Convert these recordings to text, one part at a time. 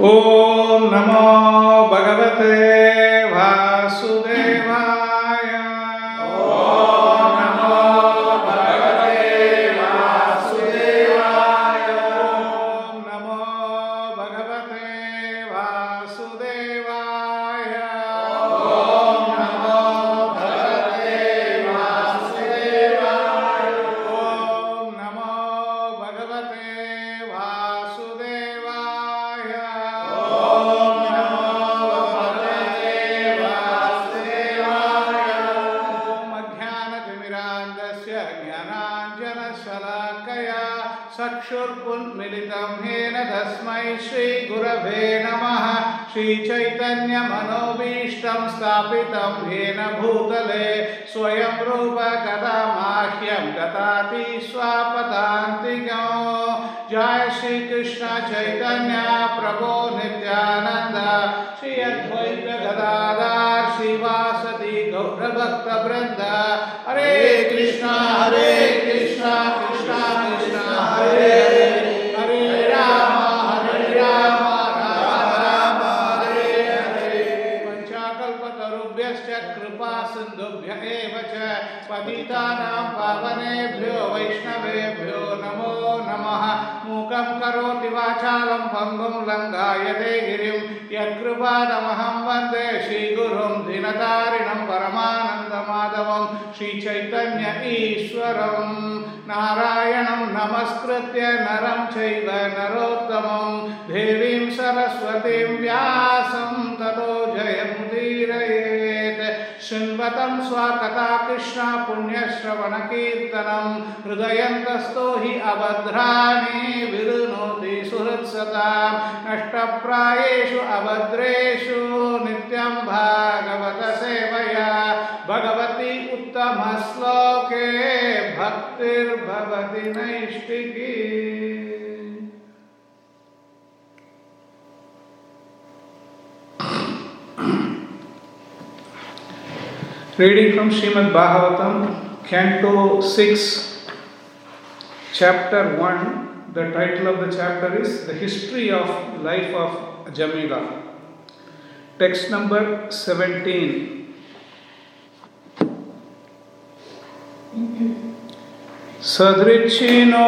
ॐ नमो भगवते कथं स्वकथा कृष्ण पुण्यश्रवणकीर्तनं। हृदयन्तस्तो हि अभद्राणि विरुणोति सुहृत्सतां नष्टप्रायेषु अभद्रेषु नित्यं भगवत सेवया। भगवति उत्तमश्लोके भक्तिर्भवति नैष्टिकी Reading from Srimad Bhagavatam, Canto 6, Chapter 1. The title of the chapter is The History of Life of Ajamila. Text number 17. सदृक्षिणो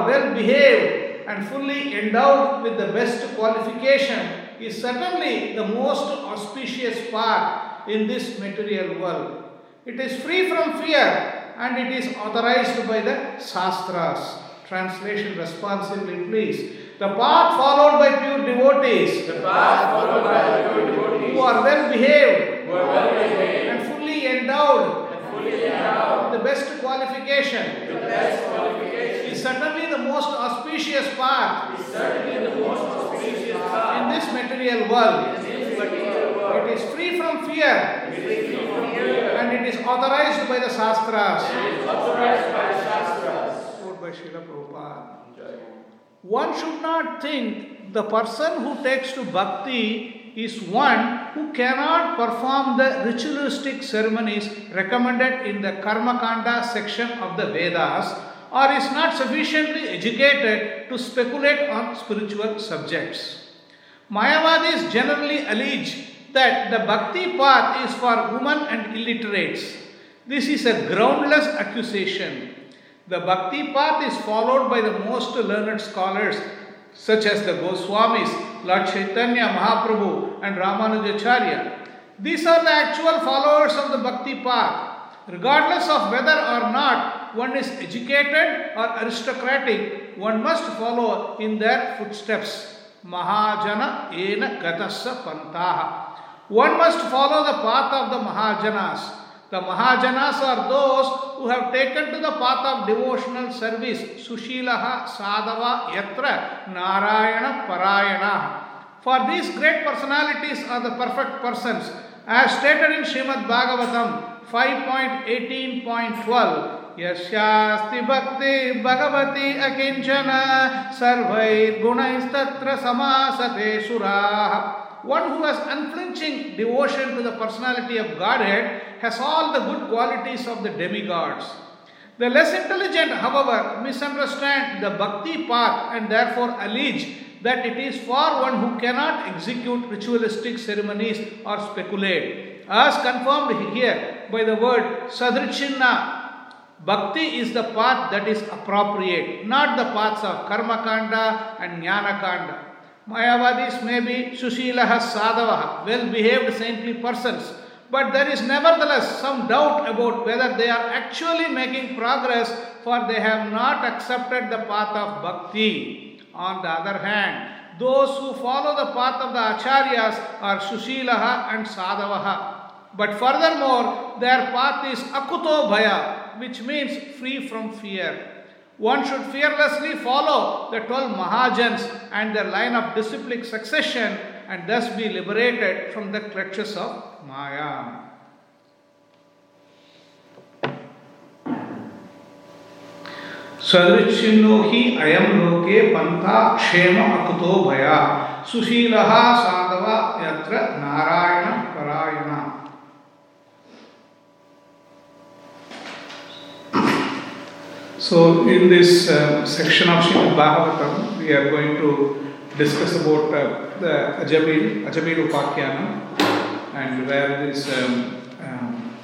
are well behaved and fully endowed with the best qualification is certainly the most auspicious path in this material world. It is free from fear and it is authorized by the Shastras. Translation responsibly, please. The path followed by pure devotees. The path followed by pure devotees. Who are well behaved who are well behaved and fully endowed. And fully endowed. With the best qualification. The best qualifications is certainly the most auspicious path is certainly the most auspicious in this material world. this material world. It is free from fear It is free from fear and it is authorized by the Shastras. authorized by the Shastras. Quote by Srila Prabhupada. One should not think the person who takes to bhakti is one who cannot perform the ritualistic ceremonies recommended in the Karma Kanda section of the Vedas or is not sufficiently educated to speculate on spiritual subjects. Mayavadis generally allege that the bhakti path is for women and illiterates. This is a groundless accusation. The bhakti path is followed by the most learned scholars such as the Goswamis, Lord Chaitanya Mahaprabhu, and Ramanujacharya. These are the actual followers of the bhakti path. Regardless of whether or not one is educated or aristocratic, one must follow in their footsteps. Mahajana ena gatassa pantaha. One must follow the path of the Mahajanas. The Mahajanas are those who have taken to the path of devotional service. Sushilaha sadava yatra narayana parayana. For these great personalities are the perfect persons. As stated in Srimad Bhagavatam 5.18.12, यस्यास्ति भक्ति भगवती अकिंचन सर्वैर्गुणैस्तत्र समासते सुराः One who has unflinching devotion to the personality of Godhead has all the good qualities of the demigods. The less intelligent, however, misunderstand the bhakti path and therefore allege that it is for one who cannot execute ritualistic ceremonies or speculate. As confirmed here by the word sadrichinna, Bhakti is the path that is appropriate, not the paths of Karma Kanda and Jnana Kanda. Mayavadis may be Sushilaha Sadavaha, well behaved saintly persons, but there is nevertheless some doubt about whether they are actually making progress, for they have not accepted the path of Bhakti. On the other hand, those who follow the path of the Acharyas are Sushilaha and Sadavaha. But furthermore, their path is Akuto Bhaya, which means free from fear. One should fearlessly follow the 12 Mahajans and their line of disciplic succession and thus be liberated from the clutches of Maya. सदृच्छिन्नो हि अयं लोके पन्था क्षेम अकुतो भया सुशीलः साधव यत्र नारायण परायण So, in this uh, section of Srimad Bhagavatam, we are going to discuss about uh, the Ajamil, Ajamil Upakyanam, and where this um, um,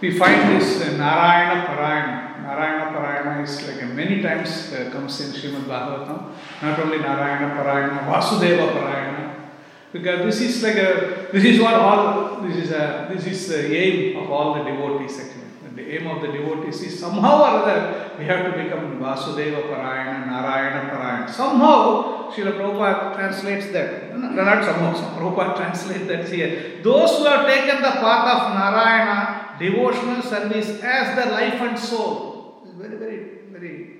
we find this uh, Narayana Parayana. Narayana Parayana is like many times uh, comes in Srimad Bhagavatam. Not only Narayana Parayana, Vasudeva Parayana. Because this is like a this is what all this is a this is the aim of all the devotees actually. The aim of the devotees is somehow or other we have to become Vasudeva Parayana, Narayana Parayana. Somehow Srila Prabhupada translates that. No, not somehow, some Prabhupada translates that here. Those who have taken the path of Narayana, devotional service as their life and soul. It's very, very, very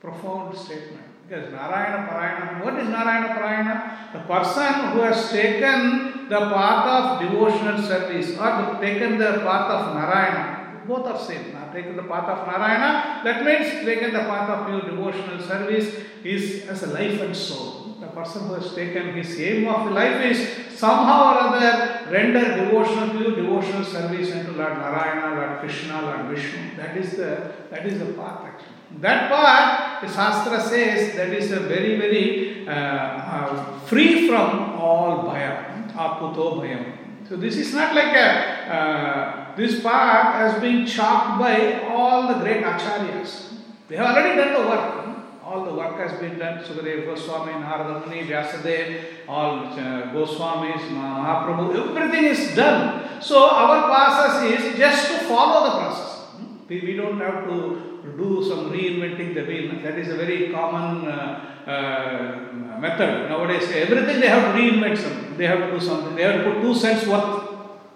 profound statement. Because Narayana Parayana, what is Narayana Parayana? The person who has taken the path of devotional service or taken the path of Narayana, both are same. Now, taken the path of Narayana, that means taken the path of pure devotional service is as a life and soul. The person who has taken his aim of life is somehow or other render devotional, to you, devotional service unto Lord Narayana, Lord Krishna, Lord Vishnu. That is the that is the path actually. That part, the Shastra says that is a very, very uh, uh, free from all bhaya, akuto bhayam. So this is not like a, uh, this path has been chalked by all the great acharyas. They have already done the work. All the work has been done. Sukadev Goswami, Narada Muni, Vyasadeva, all uh, Goswamis, Mahaprabhu, everything is done. So our process is just to follow the process. We, we don't have to do some reinventing the wheel. That is a very common uh, uh, method nowadays. Everything they have to reinvent something. They have to do something. They have to put two cents worth.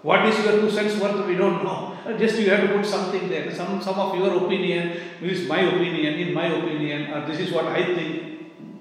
What is your two cents worth? We don't know. Just you have to put something there. Some some of your opinion this is my opinion, in my opinion, or this is what I think.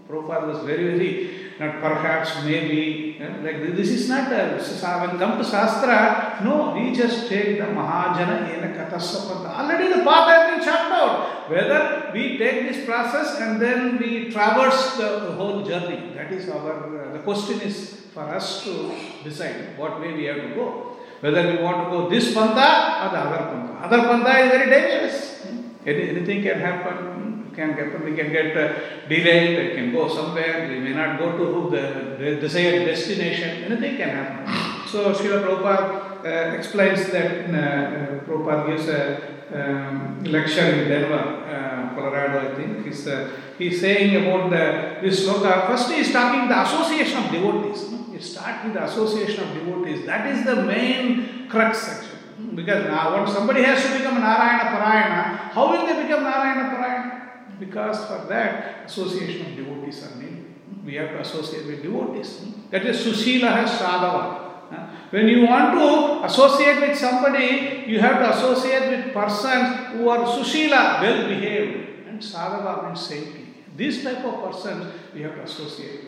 Prabhupada was very, very, not perhaps, maybe, eh, like this is not a, when come to Shastra, no, we just take the Mahajana ena katasapanta. Already the path has been charted out. Whether we take this process and then we traverse the, the whole journey, that is our, uh, the question is for us to decide what way we have to go. Whether we want to go this pantha or the other pantha. Other pantha is very dangerous. Any, anything can happen. Can happen. We can get uh, delayed. We can go somewhere. We may not go to the, the desired destination. Anything can happen. So Srila Prabhupada uh, explains that uh, Prabhupada gives a um, lecture in Denver, uh, Colorado, I think. He's, uh, he's saying about the, this sloka. First, he is talking the association of devotees. No? Start with the association of devotees. That is the main crux, actually. Because now, when somebody has to become Narayana Parayana, how will they become Narayana Parayana? Because for that, association of devotees are needed. We have to associate with devotees. That is Sushilaha Sadhava. When you want to associate with somebody, you have to associate with persons who are sushila, well behaved, and sadhava means saintly. This type of persons we have to associate with.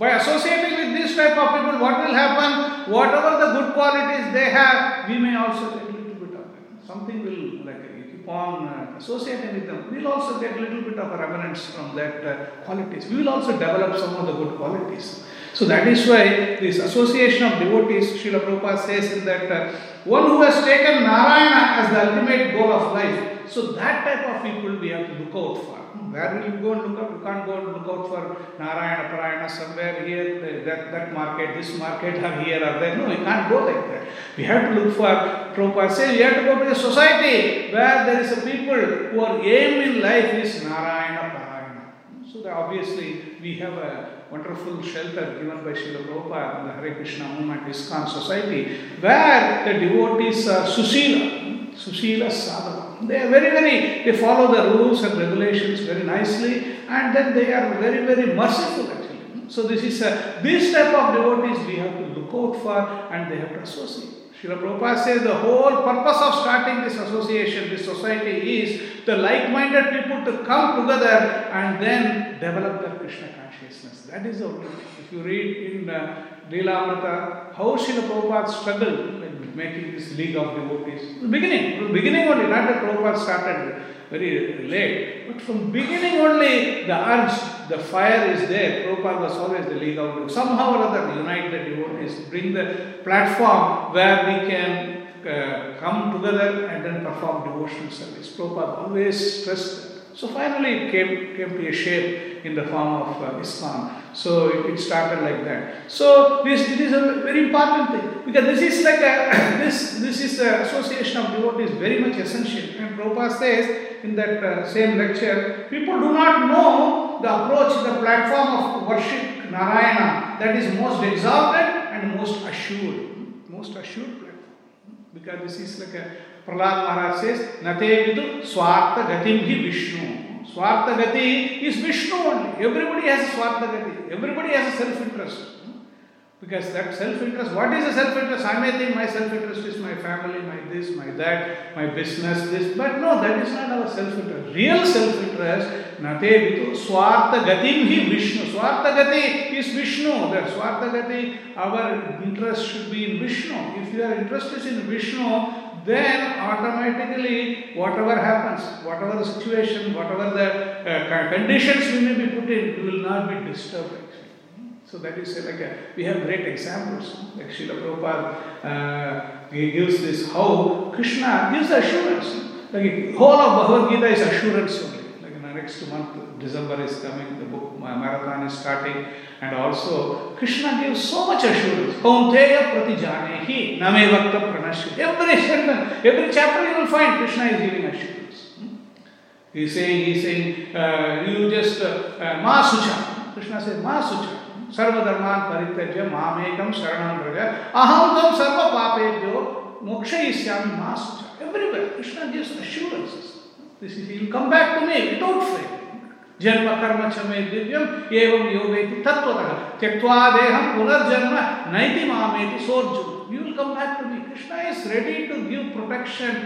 By associating with this type of people, what will happen? Whatever the good qualities they have, we may also get a little bit of it. Something will, like, keep on uh, associating with them, we'll also get a little bit of remnants from that uh, qualities. We will also develop some of the good qualities. So that is why this association of devotees, Srila Prabhupada says in that uh, one who has taken Narayana as the ultimate goal of life. So that type of people we have to look out for. Where will you go and look out? You can't go and look out for Narayana Parayana somewhere here, that, that market, this market, or here or there. No, you can't go like that. We have to look for, Prabhupada says, we have to go to the society where there is a people who are aim in life is Narayana Parayana. So that obviously we have a wonderful shelter given by Srila Prabhupada in the Hare Krishna movement ISKCON society, where the devotees are Sushila, hmm? Sushila Sadhava. They are very, very, they follow the rules and regulations very nicely, and then they are very, very merciful actually. So this is a, this type of devotees we have to look out for and they have to associate. Srila Prabhupada says the whole purpose of starting this association, this society is the like-minded people to come together and then develop their Krishna consciousness. That is the only. If you read in uh, Leela how Srila Prabhupada struggled making this league of devotees. The beginning, from beginning only, not that Prabhupada started very late, but from beginning only the urge, the fire is there. Prabhupada was always the league of devotees. Somehow or other, unite the devotees, bring the platform where we can uh, come together and then perform devotional service. Prabhupada always stressed that. So finally it came, came to a shape in the form of uh, ISKCON. So it, it, started like that. So this it is a very important thing because this is like a this this is the association of devotees very much essential. And Prabhupada says in that uh, same lecture, people do not know the approach, the platform of worship Narayana that is most exalted and most assured, most assured platform. Because this is like a Prahlad Maharaj says, Nate vidu swartha gatim hi Vishnu. स्वार्थ गति is Vishnu only everybody has स्वार्थ गति everybody has self interest because that self interest what is self interest I may think my self interest is my family my this my that my business this but no that is not our self interest real self interest नते भी स्वार्थ गति ही विष्णु स्वार्थ गति is Vishnu that स्वार्थ गति our interest should be in Vishnu if you are interest in Vishnu then automatically whatever happens, whatever the situation, whatever the uh, conditions we may be put in, you will not be disturbed actually. So that is uh, like a, we have great examples. Like Srila Prabhupada uh, he gives this how Krishna gives the assurance. Like whole of Bhagavad Gita is assurance only. Like in Hare next month, December is coming, the book ma- marathon is starting, and also Krishna gives so much assurance. Kaunteya pratijanehi name vakta pranashya. Every sentence, every chapter you will find Krishna is giving assurance. Hmm? He's saying, he's saying, uh, you just, uh, uh, ma sucha. Krishna says, ma sucha. सर्वधर्मान परित्यज्य मामेकम शरणं व्रज अहम तम सर्व पापेभ्यो मोक्षयिष्यामि मा सुच everywhere Krishna gives assurances this is he will come back to me without fail जन्म कर्म क्षमे दिव्यम एवं योगेति तत्व त्यक्वा देहम पुनर्जन्म, नैति मामेति सोर्जुन you will come back to me Krishna is ready to give protection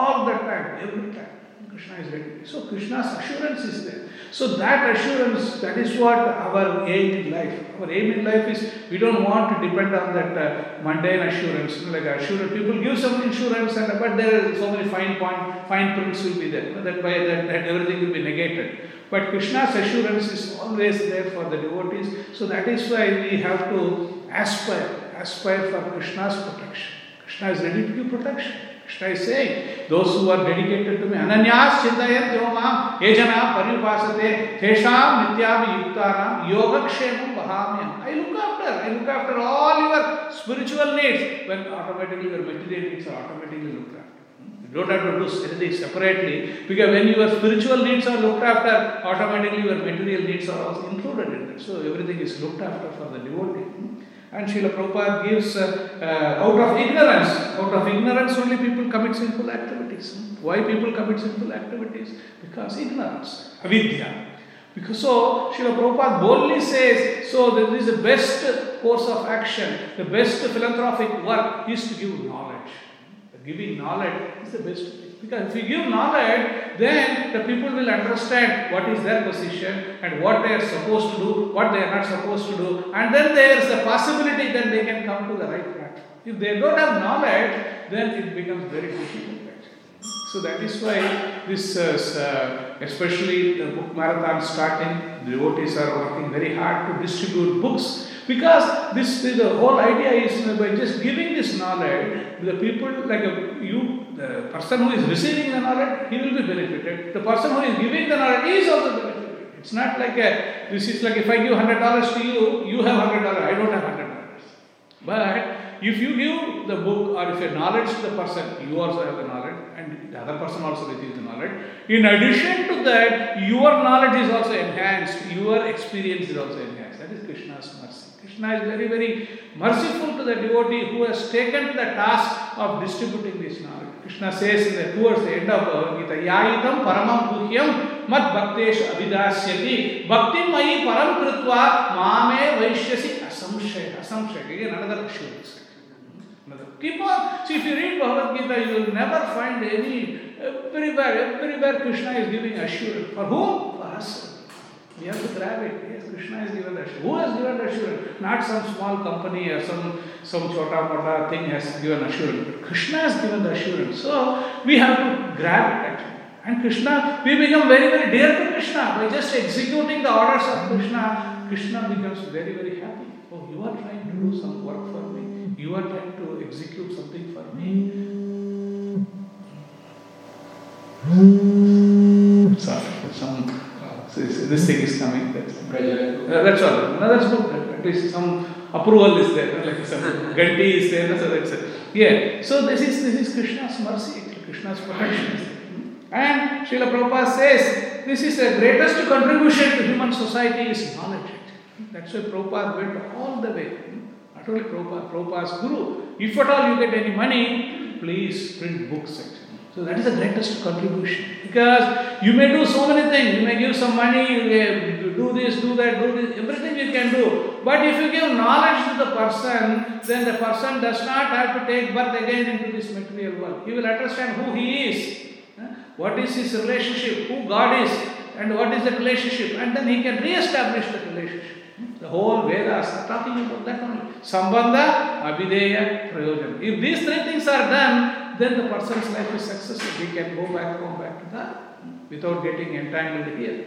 all the time every time krishna is ready. So krishna's assurance is there. So that assurance that is what our aim in life our aim in life is we don't want to depend on that uh, mundane assurance. You know, like assurance people give some insurance and but there are so many fine point fine prints will be there. You know, that by that, that everything will be negated. But krishna's assurance is always there for the devotees. So that is why we have to aspire aspire for krishna's protection. Krishna is ready to give protection Krishna is saying, those who are dedicated to me, ananyas chintayat yomam yajana paripasate tesham nityam yuktaram yogakshemam vahamyam. I look after, I look after all your spiritual needs when automatically your material needs are automatically looked after. You don't have to do anything separately because when your spiritual needs are looked after, automatically your material needs are also included in that. So everything is looked after for the devotee. And Srila Prabhupada gives, uh, uh, out of ignorance, out of ignorance only people commit sinful activities. Why people commit sinful activities? Because ignorance, avidya. Because so, Srila Prabhupada boldly says, so this is the best course of action, the best philanthropic work is to give knowledge. Giving knowledge is the best. Because if you give knowledge, then the people will understand what is their position and what they are supposed to do, what they are not supposed to do, and then there is a possibility that they can come to the right platform. If they don't have knowledge, then it becomes very difficult. So that is why this, uh, especially the book marathon starting, devotees are working very hard to distribute books because this the whole idea is by just giving this knowledge, the people like a, you, the person who is receiving the knowledge, he will be benefited. The person who is giving the knowledge is also benefited. It's not like a, this is like if I give hundred dollars to you, you have hundred dollars, I don't have hundred dollars. But if you give the book or if you knowledge to the person, you also have the knowledge, and the other person also receives the knowledge. In addition to that, your knowledge is also enhanced, your experience is also enhanced. That is Krishna's mercy. Krishna is very, very merciful to the devotee who has taken the task of distributing this knowledge. Krishna says in the, towards the end of Bhagavad Gita, Yayitam paramam guhyam mad bhaktesh avidasyati bhakti mayi param kritva mame vaishyasi asamshaya. Asamshaya, again another assurance. Another. Keep on. See, if you read Bhagavad Gita, you will never find any, everywhere, everywhere Krishna is giving assurance. For whom? For us. We have to grab it. Yes, Krishna has given assurance. Who has given assurance? Not some small company or some some chota mota thing has given assurance. Krishna has given the assurance. So we have to grab it actually. And Krishna, we become very, very dear to Krishna by just executing the orders of Krishna. Krishna becomes very, very happy. Oh, you are trying to do some work for me. You are trying to execute something for me. Sorry, some so this, thing is coming. That's, uh, that's all. No, that's good. At least some approval is there. Like some ganti is there. So that's it. Yeah. So this is this is Krishna's mercy, Krishna's protection. And Srila Prabhupada says this is the greatest contribution to human society is knowledge. That's why Prabhupada went all the way. Not only Prabhupada, Prabhupada's guru. If at all you get any money, please print books. So that is the greatest contribution. Because you may do so many things. You may give some money, you may do this, do that, do this, everything you can do. But if you give knowledge to the person, then the person does not have to take birth again into this material world. He will understand who he is, what is his relationship, who God is, and what is the relationship, and then he can re-establish the relationship. The whole Vedas are talking about that only. Sambandha, Abhideya, Prayojana. If these three things are done, then the person's life is successful. He can go back home, back to that, without getting entangled here.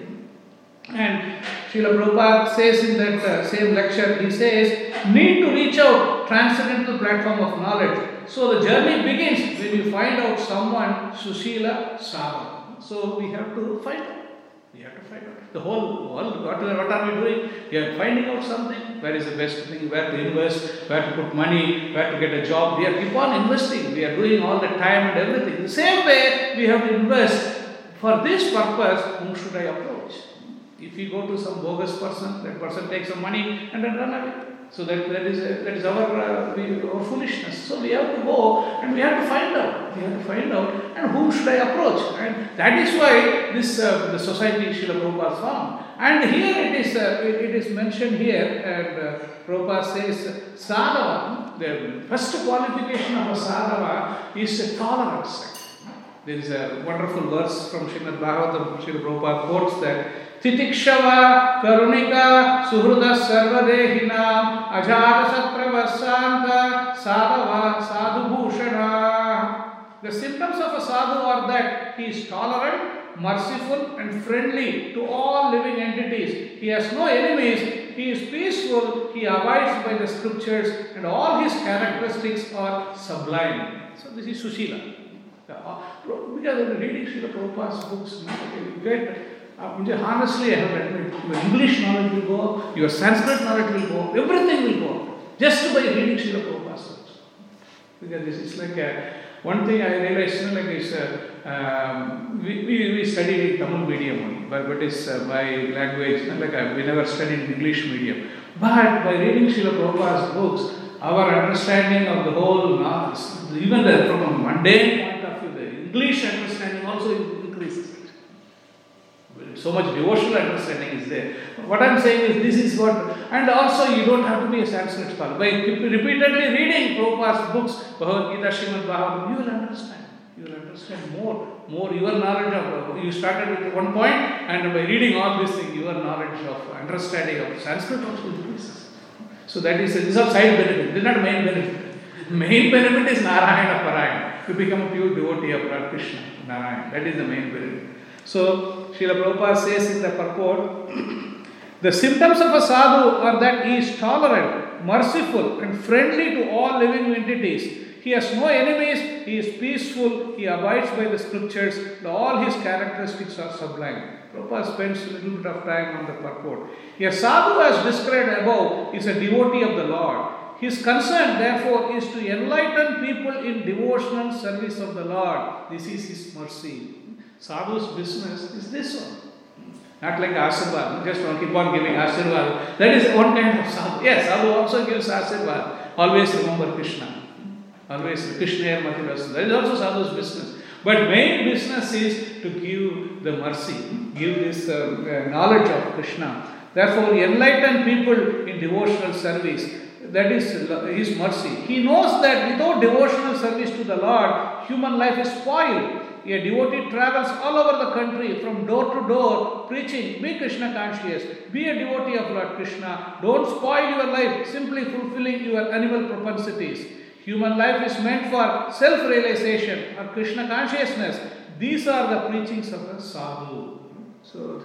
And Srila Prabhupada says in that uh, same lecture, he says, need to reach out, transcendental platform of knowledge. So the journey begins when you find out someone, Sushila Sava. So we have to find out. We have to find out. The whole world, what, are- what are we doing? We are finding out something. Where is the best thing? Where to invest? Where to put money? Where to get a job? We are keep on investing. We are doing all the time and everything. The same way we have to invest. For this purpose, whom should I approach? If you go to some bogus person, that person takes some money and then run away. So that, that is that is our, uh, we, our foolishness. So we have to go and we have to find out. We have to find out and whom should I approach? And that is why this uh, the society Srila Prabhupada found. And here it is uh, it, it is mentioned here and uh, Prabhupada says sadhava. The first qualification of a sadhava is tolerance. There is a wonderful verse from Srimad Bhagavatam, Srila Prabhupada quotes that Karunika Suhruda Sarvadehinam Ajata Satravasanta Sadhava Sadhubhushana. The symptoms of a sadhu are that he is tolerant, merciful, and friendly to all living entities. He has no enemies, he is peaceful, he abides by the scriptures, and all his characteristics are sublime. So, this is Sushila. Uh, because of reading Srila Prabhupada's books, you get, uh, honestly, I have admit, your English knowledge will go, your Sanskrit knowledge will go, everything will go, just by reading Srila Prabhupada's books. Because it's, it's like a, one thing I realized, you like is, uh, um, we, we, we studied Tamil medium only, but, but it's uh, by language, like uh, we never studied English medium. But by reading Srila books, our understanding of the whole even from a mundane point of view, the English understanding also. So much devotional understanding is there. What I'm saying is this is what, and also you don't have to be a Sanskrit scholar. By repeatedly reading Prabhupada's books, Bhagavad Gita, Srimad Bhagavatam, you will understand. You will understand more, more your knowledge of, you started with one point, and by reading all these things, your knowledge of understanding of Sanskrit also increases. So that is, this is a side benefit, this is not main benefit. Main benefit is Narayana Parayana. You become a pure devotee of Krishna, Narayana. That is the main benefit. So, Srila Prabhupada says in the purport, the symptoms of a sadhu are that he is tolerant, merciful, and friendly to all living entities. He has no enemies, he is peaceful, he abides by the scriptures, and all his characteristics are sublime. Prabhupada spends a little bit of time on the purport. A sadhu, as described above, is a devotee of the Lord. His concern, therefore, is to enlighten people in devotional service of the Lord. This is his mercy. Sadhu's business is this one. Not like Asirvad, just one keep on giving Asirvad. That is one kind of sadhu. Yes, sadhu also gives Asirvad. Always remember Krishna. Always Krishna Mativasu. That is also sadhu's business. But main business is to give the mercy, give this uh, uh, knowledge of Krishna. Therefore, enlighten people in devotional service. That is his mercy. He knows that without devotional service to the Lord, human life is spoiled. A devotee travels all over the country from door to door preaching, be Krishna conscious, be a devotee of Lord Krishna, don't spoil your life simply fulfilling your animal propensities. Human life is meant for self realization or Krishna consciousness. These are the preachings of the sadhu. So,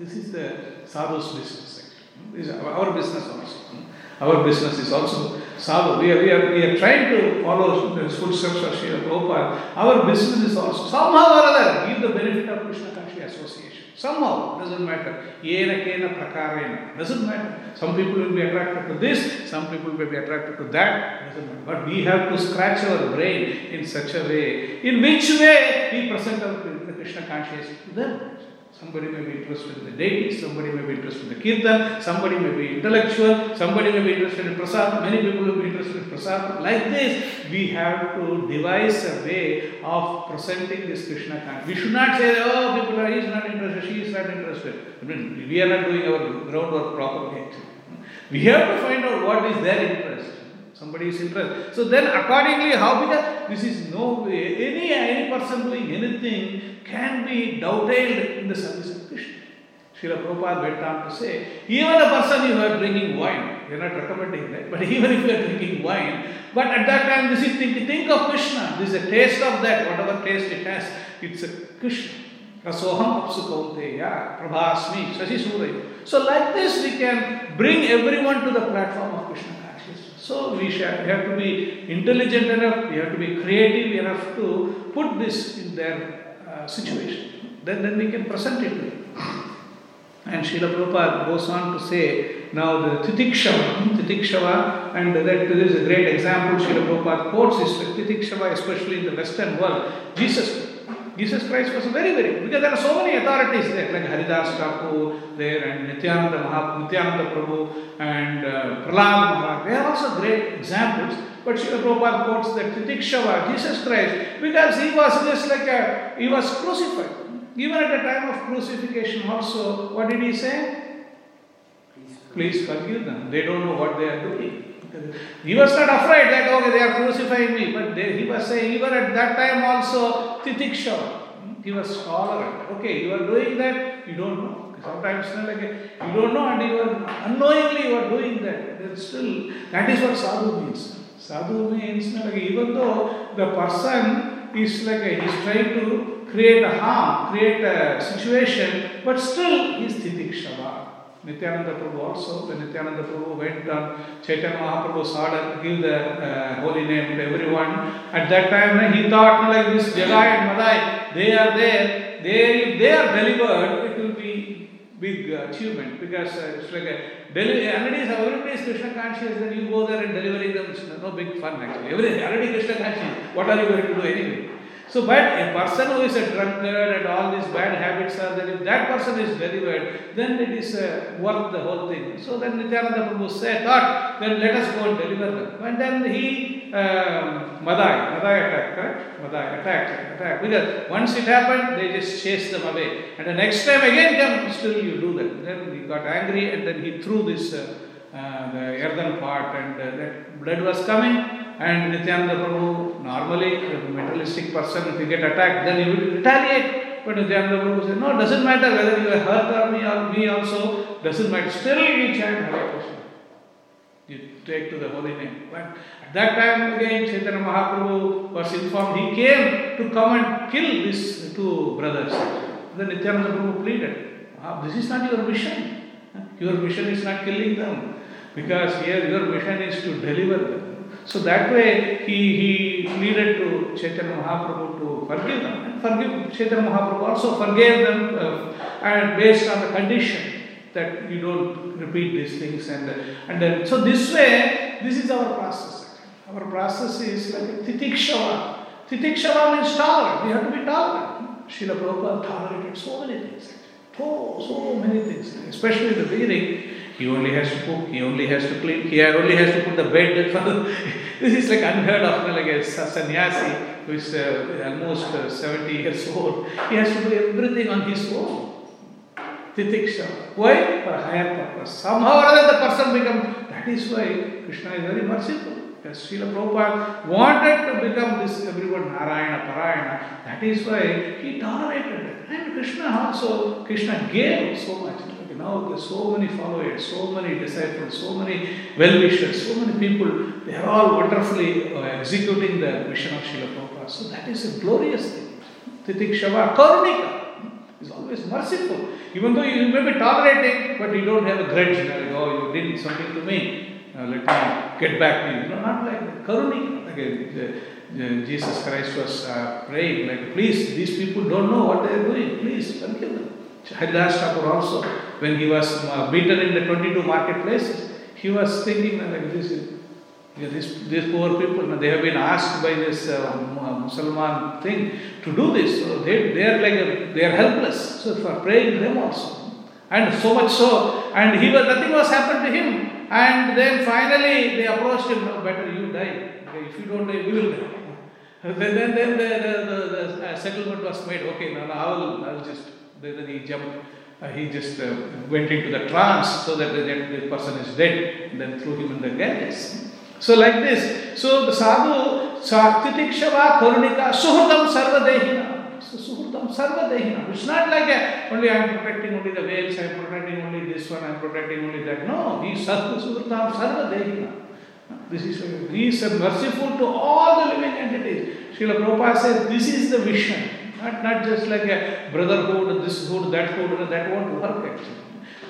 this is the sadhu's business. This is our business also. Hmm? Our business is also sadhu. We are, we are, we are trying to follow the footsteps of Srila Prabhupada. Our business is also somehow or other give the benefit of Krishna Conscious Association. Somehow, doesn't matter. Yena kena prakarena, doesn't matter. Some people will be attracted to this, some people will be attracted to that, doesn't matter. But we have to scratch our brain in such a way, in which way we present our Krishna consciousness to them. Somebody may be interested in the deity, somebody may be interested in the kirtan, somebody may be intellectual, somebody may be interested in prasad, many people will be interested in prasad. Like this, we have to devise a way of presenting this Krishna consciousness. We should not say, oh, people are, he is not interested, she is not interested. I mean, we are not doing our groundwork properly. We have to find out what is their interest. Somebody is interested. So then accordingly, how because this is no way, any, any person doing anything can be dovetailed in the service of Krishna. Srila Prabhupada went on to say, even a person who are drinking wine, we are not recommending that, but even if you are drinking wine, but at that time this is think, think of Krishna, this is a taste of that, whatever taste it has, it's a Krishna. Rasoham apsu kaunteya, prabhasmi, shashi suraya. So like this we can bring everyone to the platform of Krishna. So we shall, have to be intelligent enough, we have to be creative enough to put this in their uh, situation. Then, then we can present it to them. And Srila Prabhupada goes on to say, now the Titikshava, Titikshava, and that a great example Srila Prabhupada quotes is Titikshava, especially in the Western world. Jesus, Jesus Christ was very, very, because there are so many authorities there, like Haridas Thakur there, and Nityananda Mahaprabhu, Nityananda Prabhu, and uh, Prahlad Maharaj. They are also great examples. But Srila Prabhupada quotes that Titikshava, Jesus Christ, because he was just like a, he was crucified. Even at the time of crucifixion, also, what did he say? Please forgive them. They don't know what they are doing. He was not afraid that, okay, they are crucifying me. But they, he was saying, even at that time also, Titiksha. He was tolerant. Okay, you are doing that, you don't know. Sometimes like, you don't know and you are unknowingly you are doing that. Then still, that is what sadhu means. Sadhu means like, even though the person is like he's trying to create a harm, create a situation, but still he is Titikshava. Nityananda Prabhu also, when Nityananda Prabhu went on, Chaitanya Mahaprabhu's order, give the uh, holy name to everyone. At that time, he thought like this Jagai and Madai, they are there, they, if they are delivered, it will be big achievement because uh, it's like a deli- already is everybody is Krishna conscious, then you go there and delivering them, it's no big fun actually. Every, already Krishna conscious, what are you going to do anyway? So, but a person who is a drunkard and all these bad habits are there, if that person is delivered, then it is uh, worth the whole thing. So then Nityananda Prabhu said, thought, then let us go and deliver them. And then he, um, Madai, Madai attacked, correct? Madai attacked, attacked. Because once it happened, they just chased them away. And the next time again come, still you do that. Then he got angry and then he threw this, uh, uh, the earthen pot and uh, blood was coming. And Nityananda Prabhu, normally a materialistic person, if you get attacked, then he will retaliate. But Nityananda Prabhu said, no, doesn't matter whether you hurt or me or me also, doesn't matter. Still we chant Hare Krishna. You take to the holy name. But at that time again, Chaitanya Mahaprabhu was informed, he came to come and kill these two brothers. Then Nityananda Prabhu pleaded, ah, this is not your mission. Your mission is not killing them. Because here your mission is to deliver them. So that way he, he pleaded to Chaitanya Mahaprabhu to forgive them. And forgive Chaitanya Mahaprabhu also forgave them uh, and based on the condition that you don't repeat these things and and then so this way this is our process. Our process is like titikshava. Titikshava means tolerant. We have to be tolerant. Srila Prabhupada tolerated so many things. So, so many things. Especially in the beginning, he only has to cook, he only has to clean, he only has to put the bed. this is like unheard of, like a sannyasi who is uh, almost uh, 70 years old. He has to do everything on his own. Titiksha. Why? For higher purpose. Somehow or other the person becomes, that is why Krishna is very merciful. Because Srila Prabhupada wanted to become this everyone Narayana, Parayana. That is why he tolerated it. And Krishna also, Krishna gave so much. Now there's so many followers, so many disciples, so many well-wishers, so many people. They are all wonderfully uh, executing the mission of Srila Prabhupada. So that is a glorious thing. Titikshava, Karunika is always merciful. Even though you may be tolerating, but you don't have a grudge. Like, oh, you did something to me. Uh, let me get back to you. No, not like that. Karunika. Uh, uh, Jesus Christ was uh, praying, like, please, these people don't know what they are doing. Please forgive them. Haridas also, when he was uh, beaten in the 22 marketplaces, he was thinking like this is yeah, these, poor people, they have been asked by this uh, Musalman thing to do this. So they, they are like, a, they are helpless. So for praying them also. And so much so, and he was, nothing was happened to him. And then finally they approached him, no, better you die. Okay, if you don't die, we will die. Then, then, then the, the, the, the uh, settlement was made. Okay, now, now I will, I will just, then he jumped. Uh, he just uh, went into the trance so that the, the person is dead. Then threw him in the galleys. So like this. So the sadhu, Titikshava, Karunika, Suhurdam Sarvadehina. So Suhurdam Sarvadehina. It's not like a, only I am protecting only the whales, I am protecting only this one, I am protecting only that. No, he is Suhurdam Sarvadehina. This is he is merciful to all the living entities. Srila Prabhupada says this is the vision. Not, not just like a brotherhood, this hood, that hood, that won't work actually.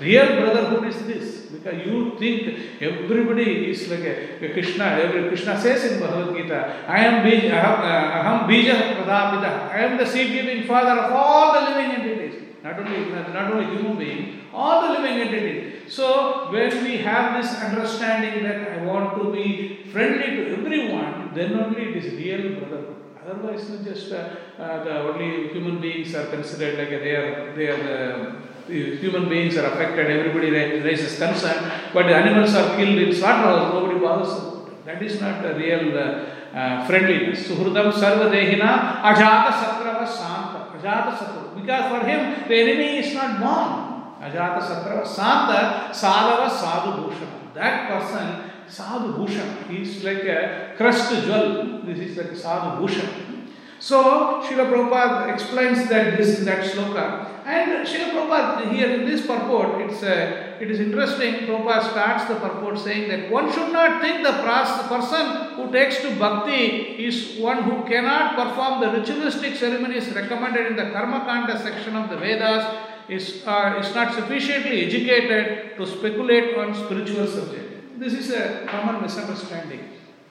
Real brotherhood is this because you think everybody is like a, Krishna. Every Krishna says in Bhagavad Gita, "I am Bija, aham, uh, aham Bija Pradapita. I am the seed-giving father of all the living entities." not only not only human being, all the living entities. So when we have this understanding that I want to be friendly to everyone, then only it is real brotherhood. Otherwise, it's just uh, uh, the only human beings are considered like they are they are the, human beings are affected. Everybody raises concern, but the animals are killed in slaughterhouse. Nobody bothers. That is not a real uh, uh, friendliness. Suhridam sarvadehina ajata satrava santa. Ajata satrava. Because for him, the enemy is not born. Ajata satrava santa sadava sadhu bhushana. That person Sadhu Bhushan. He is like a crushed jewel. This is like Sadhu Bhushan. So, Srila Prabhupada explains that this that sloka. And Srila Prabhupada here in this purport, it's uh, it is interesting. Prabhupada starts the purport saying that one should not think the person who takes to bhakti is one who cannot perform the ritualistic ceremonies recommended in the Karma Kanda section of the Vedas is, uh, is not sufficiently educated to speculate on spiritual subjects. This is a common misunderstanding.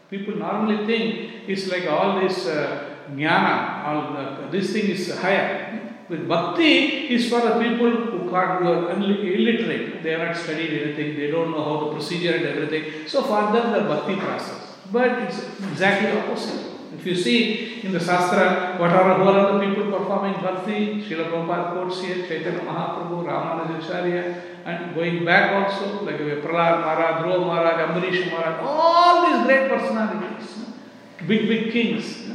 People normally think it's like all this uh, jnana, all the, this thing is higher. With bhakti is for the people who can't, who are illiterate. They have not studied anything. They don't know how the procedure and everything. So for them the bhakti process. But it's exactly opposite. If you see in the Shastra, what are, who are the people performing bhakti? Srila Prabhupada quotes here, Chaitanya Mahaprabhu, Ramanujacharya, and going back also, like Prahlad Maharaj, Dhruva Maharaj, Ambarish Maharaj, all these great personalities, big, big kings,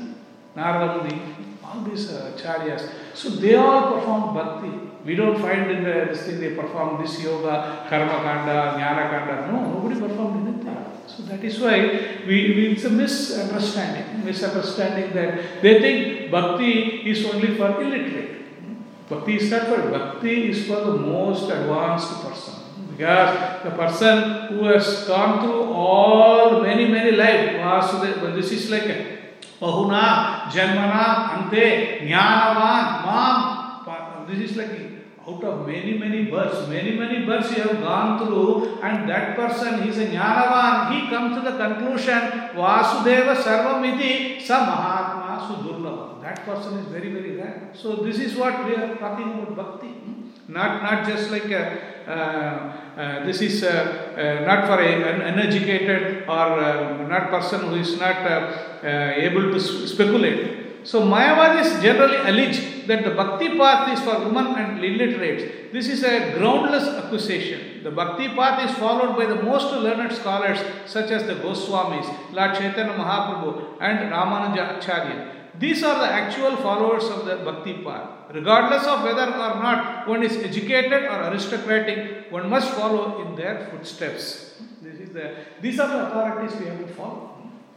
Narada Muni, all these uh, acharyas. So they all perform bhakti. We don't find in the, this thing they perform this yoga, karma kanda, jnana kanda. No, nobody performed. So that is why we, we it's a misunderstanding, misunderstanding that they think bhakti is only for illiterate. Bhakti is not for bhakti is for the most advanced person. Because the person who has gone through all many many life, Vasudeva, this is like Bahuna, Janmana, Ante, Jnanavan, Mam. This is like out of many, many births, many, many births you have gone through, and that person is a Jnanavan. He comes to the conclusion, Vasudeva Sarvamiti Sa Mahatma Sudurlava. That person is very, very rare. So, this is what we are talking about bhakti. Not, not just like a, uh, uh, this is uh, uh, not for a, an uneducated or uh, not person who is not uh, able to speculate. So Mayavadis generally allege that the bhakti path is for women and illiterates. This is a groundless accusation. The bhakti path is followed by the most learned scholars such as the Goswamis, Lord Chaitanya Mahaprabhu and Ramanuja Acharya. These are the actual followers of the bhakti path. Regardless of whether or not one is educated or aristocratic, one must follow in their footsteps. This is the, these are the authorities we have to follow.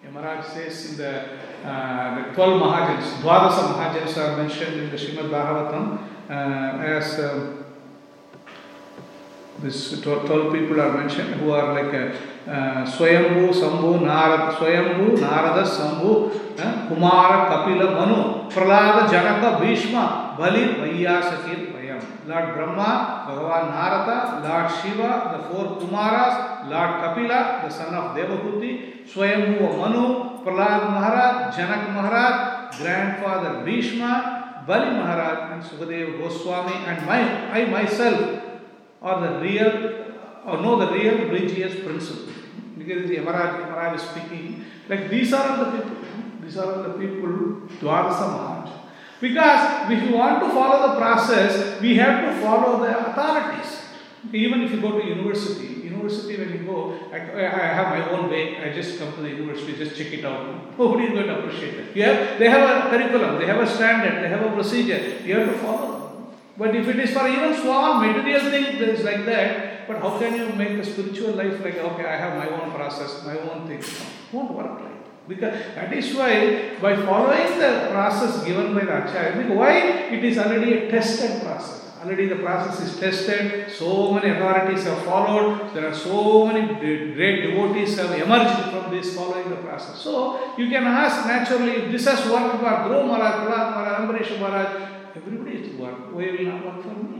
Yamaraj says in the, uh, the 12 Mahajans, Dwadasa Mahajans are mentioned in the Srimad Bhagavatam uh, as uh, this 12 12 people are mentioned who are like uh, uh, Swayambhu, Sambhu, Narada, Swayambhu, Narada, Sambhu, uh, Kumara, Kapila, Manu, Prahlada, Janaka, Bhishma, Bali, Vaiyasakir, Lord Brahma, Bhagavan Narada, Lord Shiva, the four Kumaras, Lord Kapila, the son of Devahuti, Swayambhu, Manu, Prahlad Maharaj, Janak Maharaj, grandfather Bhishma, Bali Maharaj, and Sukadeva Goswami, and my, I myself or the real or know the real religious principle. Because the Yamaraj is speaking, like these are the people, these are the people, Dwadasa Maharaj. Because if you want to follow the process, we have to follow the authorities. Even if you go to university, university when you go, I, I have my own way, I just come to the university, just check it out. Nobody is going to appreciate it. You have, they have a curriculum, they have a standard, they have a procedure, you have to follow. But if it is for even small material things like that. But how can you make a spiritual life like, okay, I have my own process, my own thing? Won't work like. Because that is why, by following the process given by the Acharya, why? It is already a tested process. Already the process is tested, so many authorities have followed, there are so many great devotees have emerged from this following the process. So you can ask naturally, if this has worked for Dhruva Maharaj, Maharaj, Ambarish Maharaj, everybody is to work. Why will not work for me?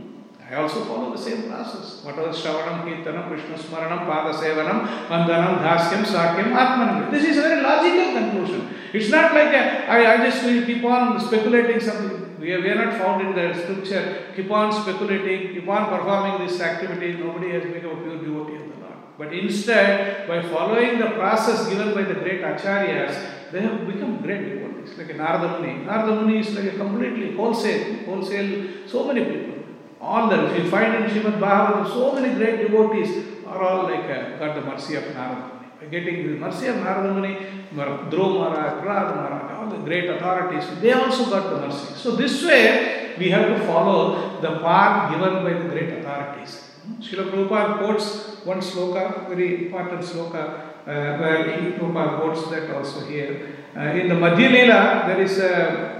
I also follow the same process. Whatever Shravanam, Kirtanam, Krishna Smaranam, Pada Sevanam, Vandanam, Dhasyam, Sakyam, Atmanam. This is a very logical conclusion. It's not like I, just keep on speculating something. We are, we are not found in the scripture. Keep on speculating, keep on performing this activity. Nobody has become a pure devotee of the Lord. But instead, by following the process given by the great acharyas, they have become great devotees. Like a Narada Muni. Narada is like a completely wholesale, wholesale, so many people. All that, if you find in Srimad Bhagavatam, so many great devotees are all like uh, got the mercy of Narada Muni. Getting the mercy of Narada Muni, Dhruva Maharaj, all the great authorities, they also got the mercy. So this way, we have to follow the path given by the great authorities. Srila Prabhupada quotes one sloka, very important sloka, uh, where he Prabhupada quotes that also here. Uh, in the Madhya Leela, there is a,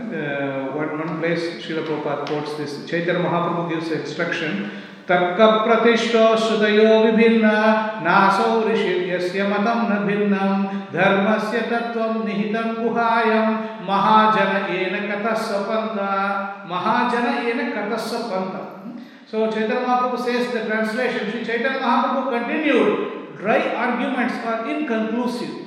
uh, one, one place Srila Prabhupada quotes this. Chaitanya Mahaprabhu gives instruction. तर्क प्रतिष्ठो श्रुतयो विभिन्न नासौ ऋषिर्यस्य मतं न भिन्नं धर्मस्य तत्त्वं निहितं गुहायं महाजन येन कतः सपन्त महाजन येन कतः सपन्त So Chaitanya Mahaprabhu says the translation, Sri Chaitanya Mahaprabhu continued, dry arguments are inconclusive.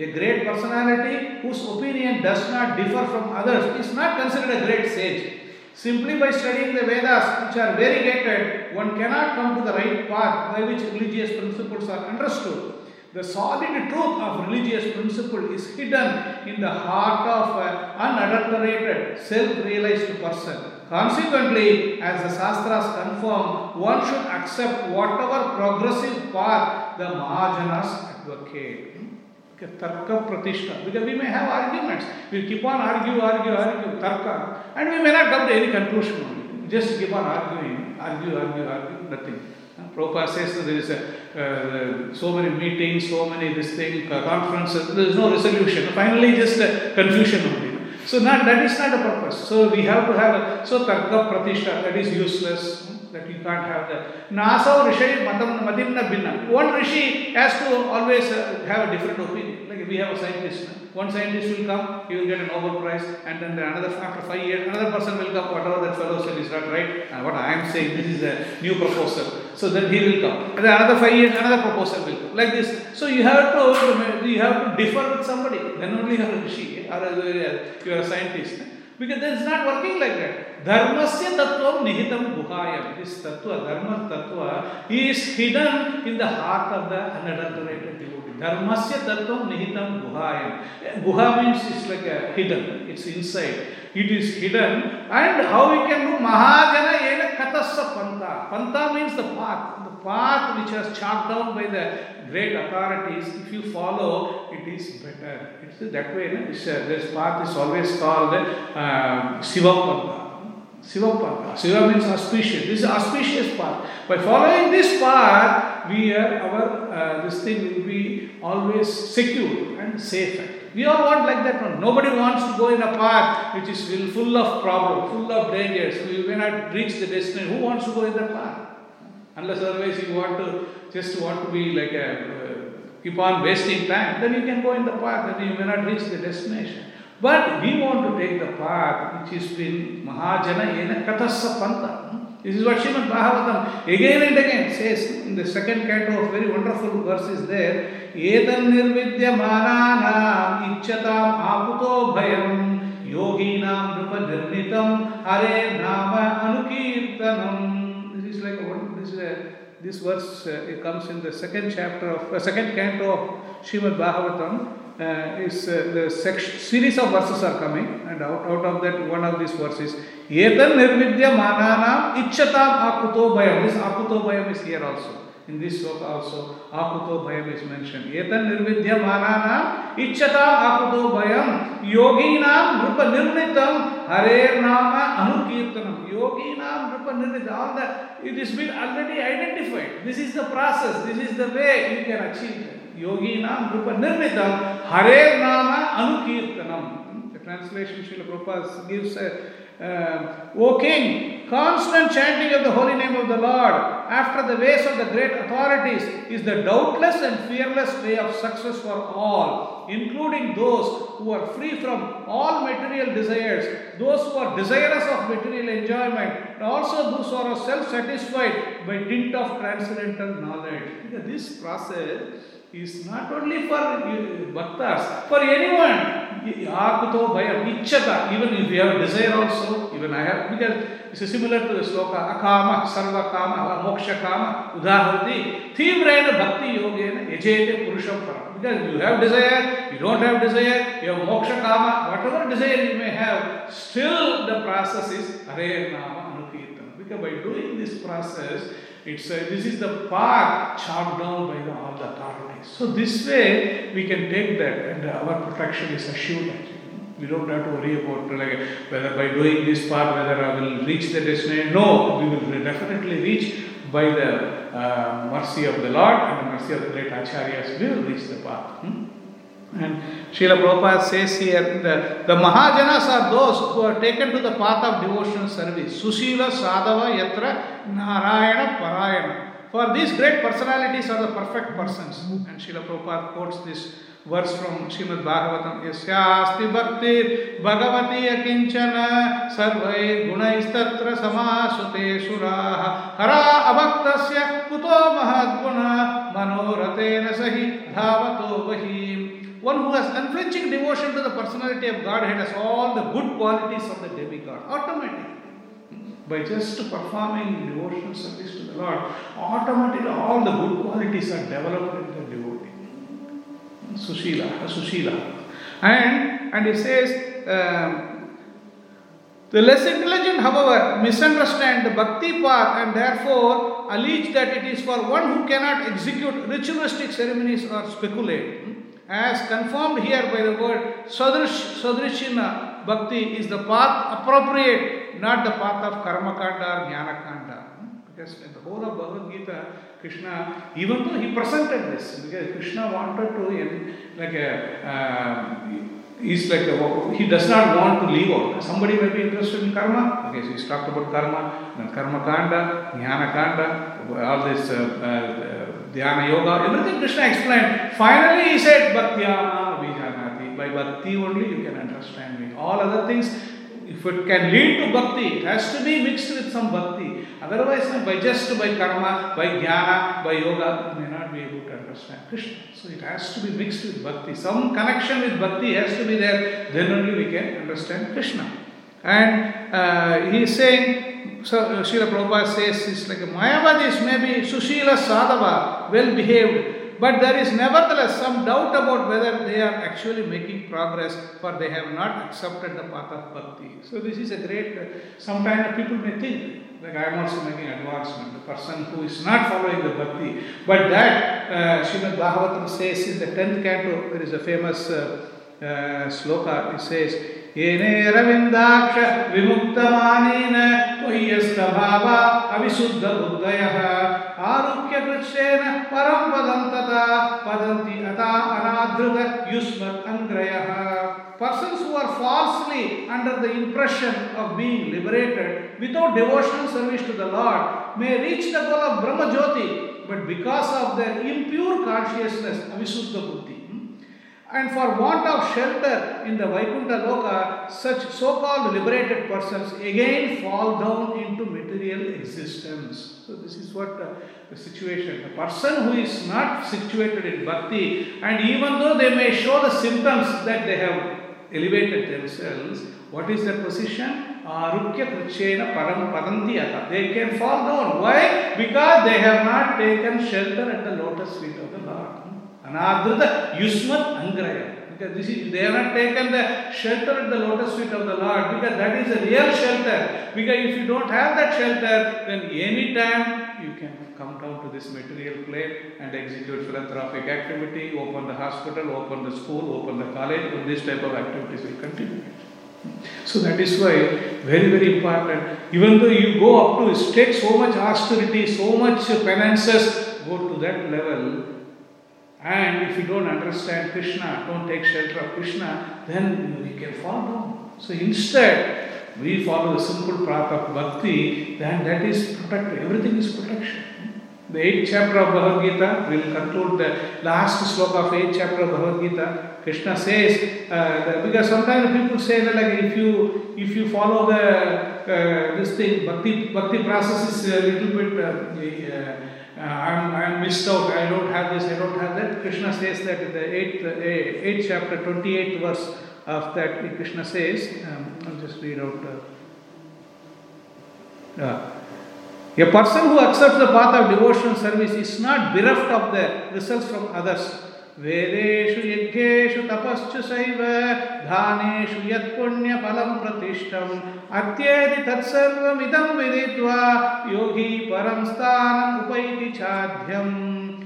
A great personality whose opinion does not differ from others is not considered a great sage. Simply by studying the Vedas, which are variegated, one cannot come to the right path by which religious principles are understood. The solid truth of religious principle is hidden in the heart of an unadulterated, self realized person. Consequently, as the Shastras confirm, one should accept whatever progressive path the Mahajanas advocate. Tarka Pratishtha. Because we may have arguments. We'll keep on argue, argue, argue, Tarka. And we may not come to any conclusion only. Just keep on arguing, argue, argue, argue, nothing. Prabhupada says that there is a, uh, so many meetings, so many this thing, uh, conferences, there is no resolution. Finally, just uh, confusion only. So not, that is not the purpose. So we have to have a, so tarka pratishtha, that is useless. That you can't have that. Nasa Rishi Matam Madinna Binna. One Rishi has to always uh, have a different opinion. Like we have a scientist. One scientist will come, he will get a Nobel Prize, and then the another after five years, another person will come, whatever that fellow said is not right. And what I am saying, this is a new proposal. So then he will come. And then another five years, another proposal will come. Like this. So you have to you have to differ with somebody. Then only you are a Rishi or you are a scientist. Because it's not working like that. Dharmasya tattvam nihitam guhayam. This tattva, dharma tattva, is hidden in the heart of the unadulterated devotee. Dharmasya tattvam nihitam guhayam. Guha means it's like a hidden, it's inside. It is hidden. And how we can do Mahajana yena katassa panta. Panta means the path. The path which was chalked down by the great authorities, if you follow, it is better. It's that way. No? This, uh, this path is always called uh. Sivapanta. Siva means auspicious. This is auspicious path. By following this path, we are our uh, this thing will be always secure and safe. We all want like that one. Nobody wants to go in a path which is full of problems, full of dangers. May not reach the destination. Who wants to go in that path? Unless otherwise you want to just want to be like a uh, keep on wasting time, then you can go in the path and you may not reach the destination. But we want to take the path which is been Mahajana Yena Katasa Panta. This is what Srimad Bhagavatam again and again says in the second canto of very wonderful verses there. Etan nirvidya mananam ichchatam aputo bhayam yoginam rupa nirnitam hare nama anukirtanam. This is like a, this is a, this verse uh, it comes in the second chapter of uh, second canto of Srimad Bhagavatam. Uh, is uh, the section, series of verses are coming, and out, out of that one of these verses, Etan nirvidya manana ichchatam akuto bhayam. This akuto bhayam is here also. In this sloka also, akuto bhayam is mentioned. Etan nirvidya mananam ichchatam akuto bhayam yoginam rupa nirnitam hare nama anukirtanam. Yoginam rupa nirnitam. All been already identified. This is the process, this is the way you can achieve it. Yoginam rupa nirmitam hare nama anukirtanam. The translation Srila Prabhupada gives a, uh, O king, constant chanting of the holy name of the Lord after the ways of the great authorities is the doubtless and fearless way of success for all, including those who are free from all material desires, those who are desirous of material enjoyment, and also those who are self satisfied by dint of transcendental knowledge. This process is not only for uh, bhaktas, for anyone. Yakuto bhayam ichchata, even if you have desire also, even I have, because it's similar to the sloka, akama, sarva kama, moksha kama, udaharati, tivrena bhakti yogena, yajete purusham param. Because you have desire, you don't have desire, you have moksha kama, whatever desire you may have, still the process is Hare Nama Anukirtana. Because by doing this process, it's a, this is the path chalked down by the, all the authorities. So this way we can take that and our protection is assured. We don't have to worry about like whether by doing this path whether I will reach the destination. No, we will definitely reach by the uh, mercy of the Lord and the mercy of the great acharyas. We will reach the path. Hmm? And Srila Prabhupada says here the, the Mahajanas are those who are taken to the path of devotional service. Sushila Sadhava Yatra Narayana Parayana. For these great personalities are the perfect persons. And Srila Prabhupada quotes this verse from Srimad Bhagavatam. Yasyasti bhaktir bhagavati akinchana sarvai gunaistattra samasute suraha hara abhaktasya kuto mahadguna manoratena sahi dhavato vahim. One who has unflinching devotion to the personality of Godhead has all the good qualities of the demigod automatically. By just performing devotional service to the Lord, automatically all the good qualities are developed in the devotee. Sushila, Sushila. And, and he says, um, the less intelligent, however, misunderstand the bhakti path and therefore allege that it is for one who cannot execute ritualistic ceremonies or speculate. As confirmed here by the word Sadrish, Sadrishina Bhakti is the path appropriate, not the path of Karma Kanda or Jnana Kanda. Because in the whole of Bhagavad Gita, Krishna, even though he presented this, because Krishna wanted to, like a, uh, he's like a, he does not want to leave out. Somebody may be interested in karma. Okay, so he's talked about karma, then karma kanda, jnana kanda, all this uh, uh, dhyana yoga, everything Krishna explained. Finally, he said, Bhaktyama Vijanati. By bhakti only you can understand me. All other things, if it can lead to bhakti, it has to be mixed with some bhakti. Otherwise, by just by karma, by jnana, by yoga, you may not be able to understand Krishna. So it has to be mixed with bhakti. Some connection with bhakti has to be there. Then only we can understand Krishna. And uh, he is saying, so uh, Srila Prabhupada says, it's like a Mayavadis may be Sushila Sadhava, well behaved, but there is nevertheless some doubt about whether they are actually making progress, for they have not accepted the path of bhakti. So this is a great, uh, sometimes people may think, like I am also making advancement, the person who is not following the bhakti. But that, uh, Bhagavatam says in the 10th canto, there is a famous uh, uh, sloka, it says, येने रविन्दाक्ष विमुक्तमानेन त्वय्यस्तभावा अविशुद्धबुद्धयः आरुह्यकृच्छेन परं पदं तथा पदन्ति अता अनादृत युष्मत् अङ्ग्रयः Persons who are falsely under the impression of being liberated without devotional service to the Lord may reach the goal of Brahma Jyoti, but because of their impure consciousness, Avisuddha Buddhi, and for want of shelter in the Vaikuntha Loka, such so called liberated persons again fall down into material existence. So, this is what uh, the situation. The person who is not situated in bhakti, and even though they may show the symptoms that they have elevated themselves, what is their position? They can fall down. Why? Because they have not taken shelter at the lotus feet of the Anadrita Yusmat Angraya. Because this is, they have not taken the shelter at the lotus feet of the Lord because that is a real shelter. Because if you don't have that shelter, then any time you can come down to this material plane and execute philanthropic activity, open the hospital, open the school, open the college, and this type of activities will continue. So that is why very very important. Even though you go up to take so much austerity, so much penances, go to that level, and if you don't understand Krishna, don't take shelter of Krishna, then you can fall down. So instead, we follow the simple path of bhakti, then that is protected. Everything is protection. The eighth chapter of Bhagavad Gita, will conclude the last sloka of eighth chapter of Bhagavad Gita. Krishna says, uh, because sometimes people say that like if you if you follow the uh, this thing, bhakti bhakti process is a little bit uh, uh, I'm I'm missed out. I don't have this. I don't have that. Krishna says that in the eighth uh, eighth chapter, twenty eighth verse of that Krishna says. Um, I'll just read out. Uh, uh, a person who accepts the path of devotional service is not bereft of the results from others. वेदेषु यज्ञेषु तपश्च सैव दानेषु यत्पुण्यफलं प्रतिष्ठम् अत्येति तत्सर्वमिदं विदित्वा योगी परं स्थानम् उपैति चाध्यम्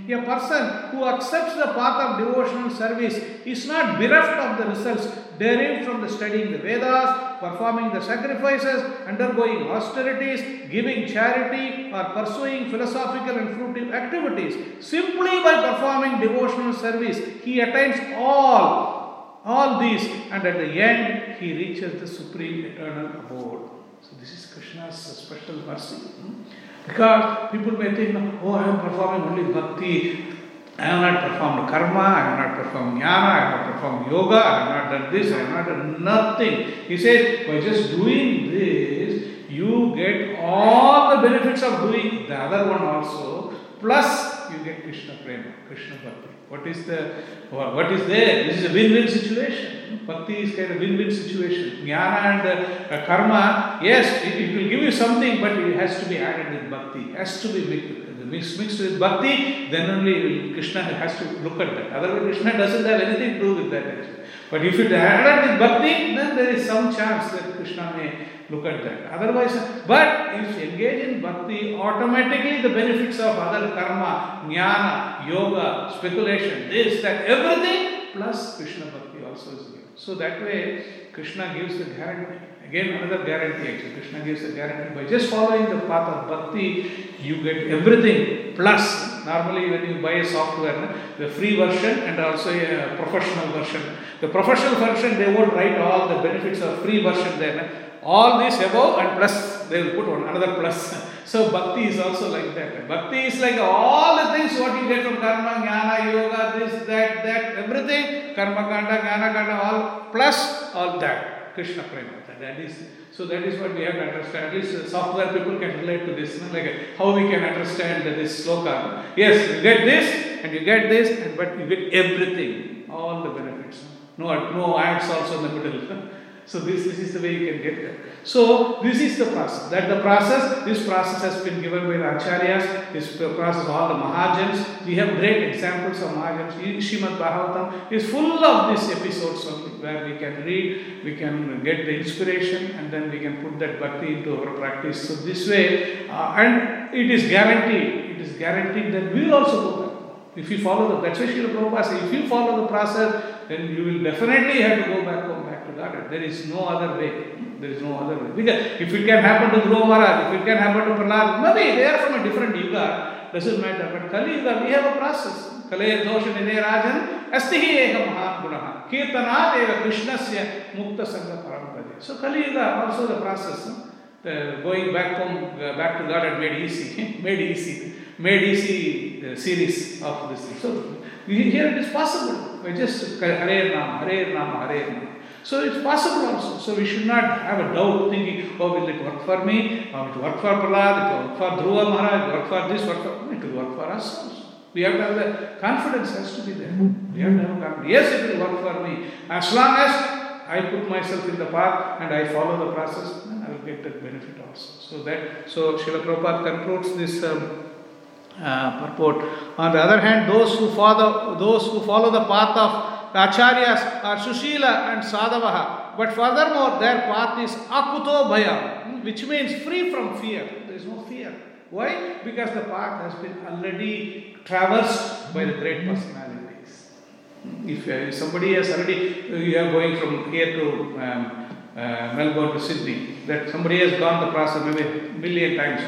A person who accepts the path of devotional service is not bereft of the results derived from the studying the Vedas, performing the sacrifices, undergoing austerities, giving charity, or pursuing philosophical and fruitive activities. Simply by performing devotional service, he attains all, all these, and at the end, he reaches the supreme eternal abode. So this is Krishna's special mercy. hmm? Because people may think, oh, I am performing only bhakti. I have not performed karma, I have not performed jnana, I have not performed yoga, I have not done this, I have not done nothing. He says, by just doing this, you get all the benefits of doing the other one also, plus you get Krishna prema, Krishna bhakti. What is the what is there? This is a win-win situation. Bhakti is kind of win-win situation. Jnana and uh, karma, yes, it, it will give you something, but it has to be added with bhakti. It has to be mixed, mixed, mixed with bhakti. Then only Krishna has to look at that. Otherwise, Krishna doesn't have anything to do with that. Actually. But if it added with bhakti, then there is some chance that Krishna may look at that. Otherwise, but if you engage in bhakti, automatically the benefits of other karma, jnana, yoga, speculation, this, that, everything, plus Krishna bhakti also is given. So that way, Krishna gives the guarantee. Again, another guarantee actually. Krishna gives a guarantee. By just following the path of bhakti, you get everything plus. Normally, when you buy a software, the free version and also a professional version. The professional version, they won't write all the benefits of free version there. All this above and plus, they will put one another plus. So bhakti is also like that. Bhakti is like all the things what you get from karma, jnana, yoga, this, that, that, everything, karma kanda, jnana kanda, all plus all that. Krishna prema. That is so that is what we have to understand. At least software people can relate to this. Like how we can understand this sloka. Yes, you get this and you get this, and but you get everything, all the benefits. No, no ads also in the middle. So this, this is the way you can get there. So this is the process. That the process, this process has been given by the acharyas, this process all the Mahajans. We have great examples of Mahajans. Srimad Bhagavatam is full of these episodes where we can read, we can get the inspiration and then we can put that bhakti into our practice. So this way, uh, and it is guaranteed, it is guaranteed that we will also go back. If you follow the, that's why Srila Prabhupada says, if you follow the process, then you will definitely have to go back home, back to Godhead. There is no other way. There is no other way. Because if it can happen to Dhruva Maharaj, if it can happen to Prahlad, maybe they are from a different yuga, doesn't matter. But Kali Yuga, we have a process. Kalaya Dosha Nine Rajan, Astihi Eka Mahagunaha, Kirtana Deva Krishnasya Mukta Sangha Parampade. So Kali Yuga, also the process. The going back home, uh, back to God made easy, made easy, made easy series of this. So here it is possible by just Hare Nama Hare Nama Hare Nama so it's possible also. So we should not have a doubt thinking, oh, will it work for me? Or it will work for Prahlad, it will work for Dhruva Maharaj, it will work for this, work for it will work for us. We have to have the confidence has to be there. We have to have confidence. Yes, it will work for me. As long as I put myself in the path and I follow the process, then I will get that benefit also. So that so Srila Prabhupada concludes this um, uh, purport. On the other hand, those who follow those who follow the path of acharyas are Sushila and Sadhavaha. But furthermore, their path is Akuto Bhaya, which means free from fear. There is no fear. Why? Because the path has been already traversed by the great personalities. If uh, somebody has already, uh, you are going from here to um, uh, Melbourne to Sydney, that somebody has gone the process maybe a million times.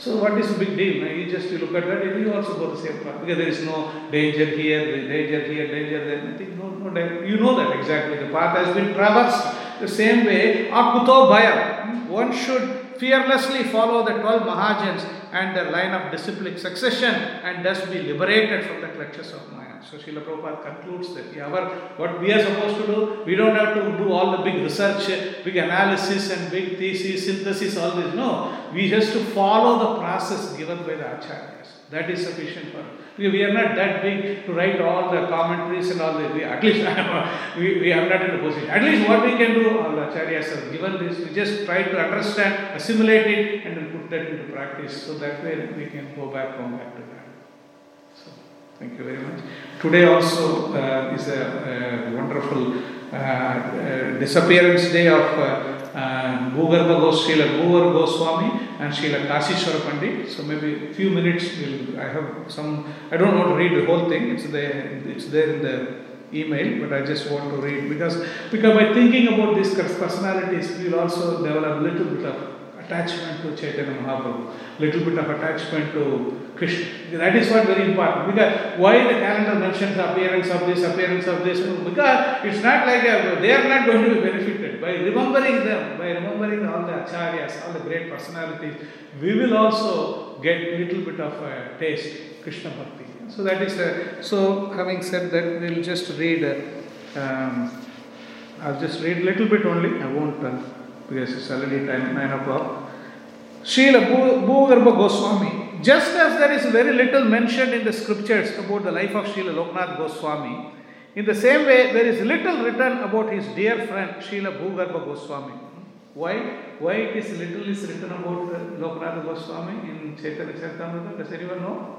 So what is the big deal? You just you look at that, you also go the same path because there is no danger here, danger here, danger there, nothing, no, no danger. You know that exactly. The path has been traversed the same way. Akuto bhaya. one should fearlessly follow the 12 Mahajans and their line of disciplic succession and thus be liberated from the clutches of Maya. So Srila Prabhupada concludes that yeah, our, what we are supposed to do, we don't have to do all the big research, big analysis and big thesis, synthesis, all this. No, we just to follow the process given by the acharyas. That is sufficient for us. We are not that big to write all the commentaries and all this. We, at least we, we are not in a position. At least what we can do, all the acharyas have given this. We just try to understand, assimilate it, and put that into practice. So that way we can go back, home back to thank you very much. Today also uh, is a, a wonderful uh, uh, disappearance day of uh, uh, Bhugarbha Srila Goswami and Srila Kashishwara Pandit. So maybe few minutes, we'll, I have some, I don't want to read the whole thing, it's there, it's there in the email, but I just want to read because, because by thinking about these personalities, we'll also develop a little bit of attachment to Chaitanya Mahaprabhu, little bit of attachment to Krishna. That is what very important. Because why the calendar mentions appearance of this, appearance of this? Because it's not like a, they are not going to be benefited by remembering them, by remembering all the acharyas, all the great personalities. We will also get a little bit of a taste Krishna Bhakti. So that is a, so having said that, we'll just read. uh, Um, I'll just read a little bit only. I won't uh, because it's already time nine o'clock. Srila Bhu- Bhugarbha Goswami. Just as there is very little mentioned in the scriptures about the life of Srila Loknath Goswami, in the same way there is little written about his dear friend Srila Bhugarbha Goswami. Why? Why it is little is written about Loknath Goswami in Chaitanya Charitamrita? Does anyone know?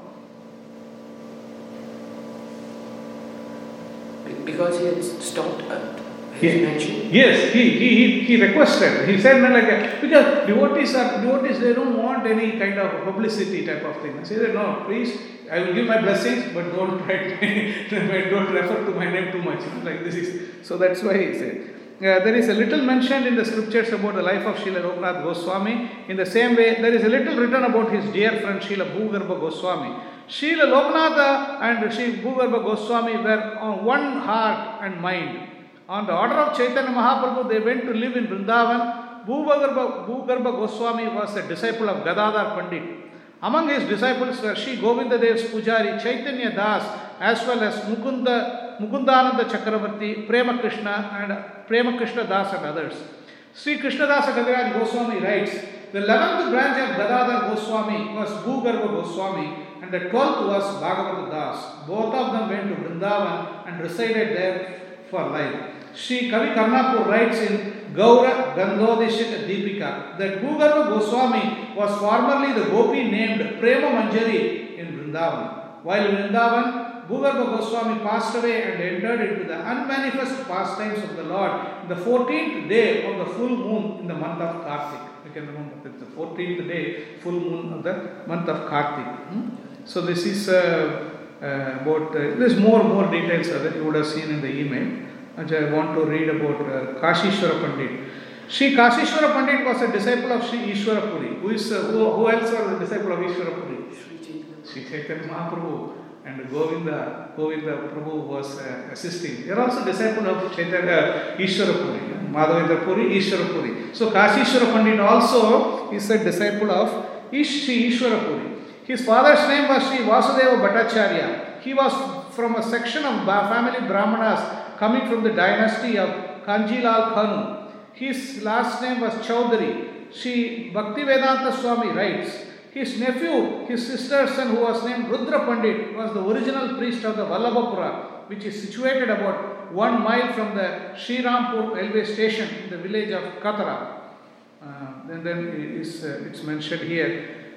Because he had stopped at mention. Yes, he, he, he, he requested. He said, "No, like, because devotees are devotees, they don't want any kind of publicity type of thing. He said, no, please, I will give my blessings, but don't don't refer to my name too much. Like this is. So that's why he said. Uh, there is a little mentioned in the scriptures about the life of Srila Loknath Goswami. In the same way, there is a little written about his dear friend Srila Bhugarbha Goswami. Srila Loknatha and Sri Bhugarbha Goswami were on one heart and mind. On the order of Chaitanya Mahaprabhu, they went to live in Vrindavan. Bhugarbha, Bhugarbha Goswami was a disciple of Gadadhar Pandit. Among his disciples were Sri Pujari, Chaitanya Das, as well as Mukunda, Mukundananda Chakravarti, Prema Krishna, and Prema Krishna Das and others. Sri Krishnadasa Kaviraj Goswami writes, the 11th branch of Gadadhar Goswami was Bhugarbha Goswami and the 12th was Bhagavata Das. Both of them went to Vrindavan and resided there for life. Sri Kavi Karnapur writes in Gaura Gandhodishika Deepika that Bhugarbha Goswami was formerly the gopi named Prema Manjari in Vrindavan. While in Vrindavan, Bhugarbha Goswami passed away and entered into the unmanifest pastimes of the Lord the 14th day of the full moon in the month of Kartik. You can remember it's the 14th day, full moon of the month of Kartik. Hmm? So this is uh, uh, about, uh, there's more more details that you would have seen in the email. Which I want to read about uh, Kashishwara Pandit. Sri Kashishwara Pandit was a disciple of Sri Ishwara Puri. Who, is, uh, who, who else was a disciple of Ishwara Puri? Sri Chaitanya. Mahaprabhu and Govinda, Govinda Prabhu was uh, assisting. They are also disciple of Chaitanya Ishwara Puri, Madhavendra Puri, Ishwara Puri. So Kashishwara Pandit also is a disciple of Ish, Sri Ishwara Puri. His father's name was Sri Vasudeva Bhattacharya. He was from a section of family Brahmanas coming from the dynasty of Kanjilal Kanu. His last name was Chaudhary. Sri Bhaktivedanta Swami writes, his nephew, his sister's son, who was named Rudra Pandit, was the original priest of the Vallabhapura, which is situated about one mile from the Srirampur railway station in the village of Katara. Uh, then, then it is, uh, it's mentioned here.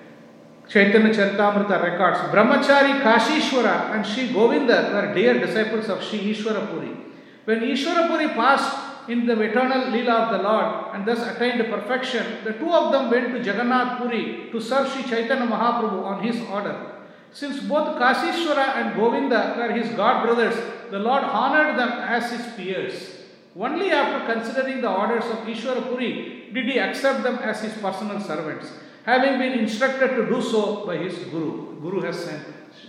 Chaitanya Charitamrita records Brahmachari Kashishwara and Sri Govinda were dear disciples of Sri Ishwara Puri. When Ishwara Puri passed in the eternal Leela of the Lord and thus attained perfection, the two of them went to Jagannath Puri to serve Sri Chaitanya Mahaprabhu on his order. Since both Kashishwara and Govinda were his god brothers, the Lord honored them as his peers. Only after considering the orders of Ishwara Puri did he accept them as his personal servants, having been instructed to do so by his Guru. Guru has sent,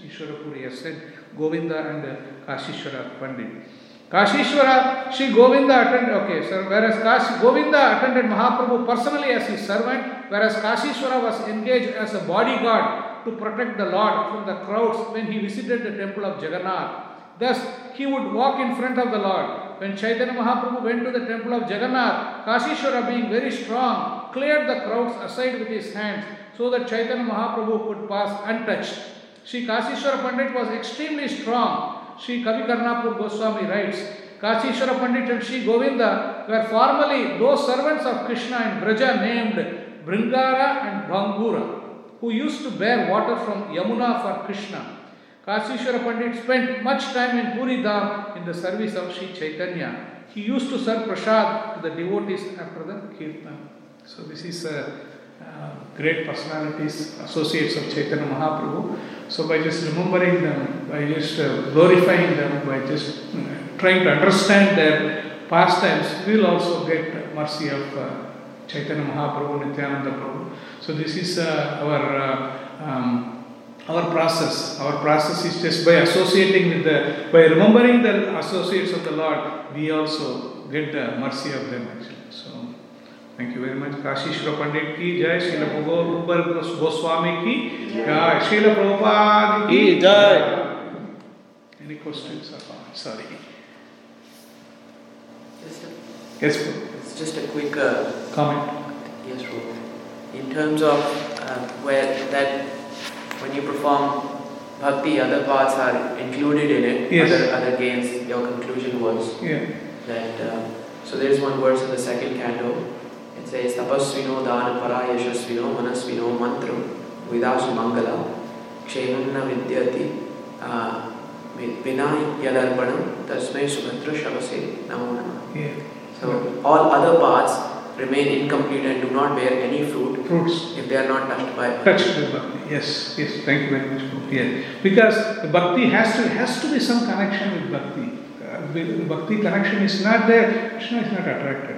Ishwara Puri has sent Govinda and Kashishwara Pandit. Kashishwara, Sri Govinda attended, okay, so whereas Kashi, Govinda attended Mahaprabhu personally as his servant, whereas Kashishwara was engaged as a bodyguard to protect the Lord from the crowds when he visited the temple of Jagannath. Thus, he would walk in front of the Lord. When Chaitanya Mahaprabhu went to the temple of Jagannath, Kashishwara, being very strong, cleared the crowds aside with his hands so that Chaitanya Mahaprabhu could pass untouched. Sri Kashishwara Pandit was extremely strong. Sri Kavi Karnapur Goswami writes, Kashishwara Pandit and Sri Govinda were formerly those servants of Krishna in Braja named Bringara and Bangura, who used to bear water from Yamuna for Krishna. Kashishwara Pandit spent much time in Puri Dham in the service of Sri Chaitanya. He used to serve prasad to the devotees after the kirtan. So this is uh, uh, great personalities, associates of Chaitanya Mahaprabhu. So by just remembering them, by just uh, glorifying them, by just trying to understand their pastimes, we will also get mercy of uh, Chaitanya Mahaprabhu, Nityananda Prabhu. So this is uh, our uh, um, our process. Our process is just by associating with the, by remembering the associates of the Lord, we also get the mercy of them actually. So, thank you very much. Kashishwara Pandit ki jai, Srila Bhugarbha Goswami ki jai, Srila Prabhupada ki Ki jai. Any questions or comments? Sorry. Just a, Yes, Prabhu. it's just a quick uh, comment. yes, Prabhu. In terms of uh, where that when you perform bhakti, other parts are included in it. Yes. Other other gains. Your conclusion was Yeah. that. Uh, so there is one verse in the second canto. Says, "Tapasvino dana para yashasvino manasvino mantro vidasu mangala kshemanna vidyati uh, vina yadarpanam tasmai subhadra shavase namo namah." Yeah. So all other parts remain incomplete and do not bear any fruit Fruits. if they are not touched by bhakti. Touched with bhakti. Yes, yes, thank you very much. Yes. Because the bhakti has to has to be some connection with bhakti. Uh, bhakti connection is not there, Krishna is not attracted.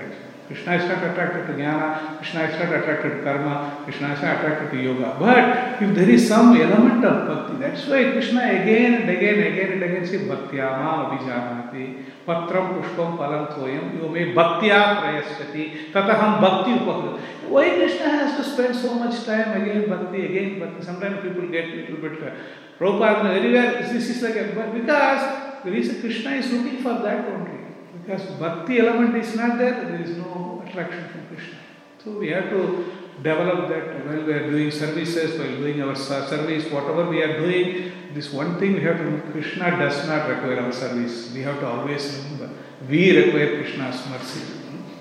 Krishna is not attracted to jnana, Krishna is not attracted to karma, Krishna is not attracted to yoga. But if there is some element of bhakti, that's why Krishna again and again, again and again says bhaktyama abhijanati, patram pushpam palam toyam, yo me bhaktya prayasyati, tataham bhakti upakrit. Why Krishna has to spend so much time again bhakti, again bhakti? Sometimes people get a little bit, uh, Prabhupada everywhere, this is like a, but because the reason Krishna is looking for that only. Because bhakti element is not there, there is no attraction from Krishna. So we have to develop that while we are doing services, while doing our service, whatever we are doing, this one thing we have to Krishna does not require our service. We have to always remember, we require Krishna's mercy.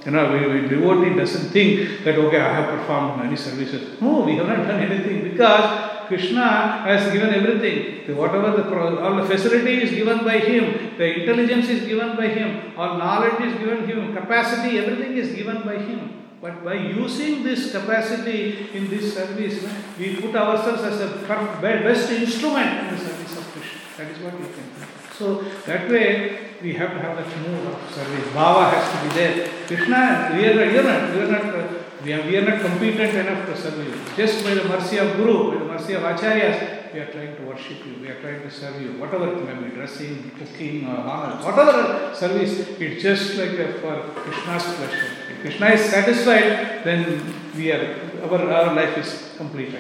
You know, we, we devotee doesn't think that, okay, I have performed many services. No, we have not done anything because Krishna has given everything. The, whatever the all the facility is given by Him, the intelligence is given by Him, all knowledge is given Him, capacity, everything is given by Him. But by using this capacity in this service, we put ourselves as be- best instrument in the service of Krishna. That is what we can do. So that way we have to have that mood of service. Bhava has to be there. Krishna, we are, not, we are not, we are, we are not competent enough to serve you. Just by the mercy of Guru, by the mercy of Acharyas, we are trying to worship you, we are trying to serve you. Whatever it may be, dressing, cooking, or honor, whatever service, it's just like uh, for Krishna's pleasure. If Krishna is satisfied, then we are, our, our life is complete.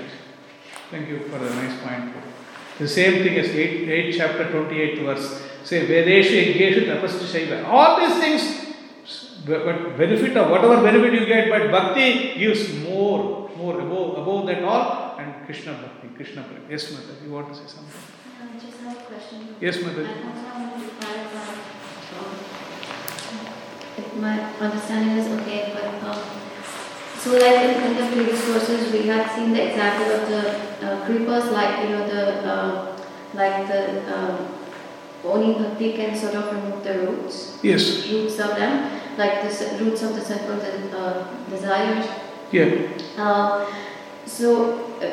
Thank you for the nice point. The same thing as 8, 8 chapter 28 verse. Say, Vedeshu Yajneshu Tapasya. All these things, but benefit of whatever benefit you get, but bhakti gives more, more above, above that all, and Krishna bhakti, Krishna prem. Yes, Mother, you want to say something? I just have a question. Yes, Mother. also wanted to clarify, um, if my understanding is okay, but, um, so like in, in the previous verses, we had seen the example of the uh, creepers, like, you know, the, uh, like the, um, only bhakti can sort of remove the roots, Yes, roots of them, like the roots of the sinful de- uh, desires. yeah, Uh, so, uh,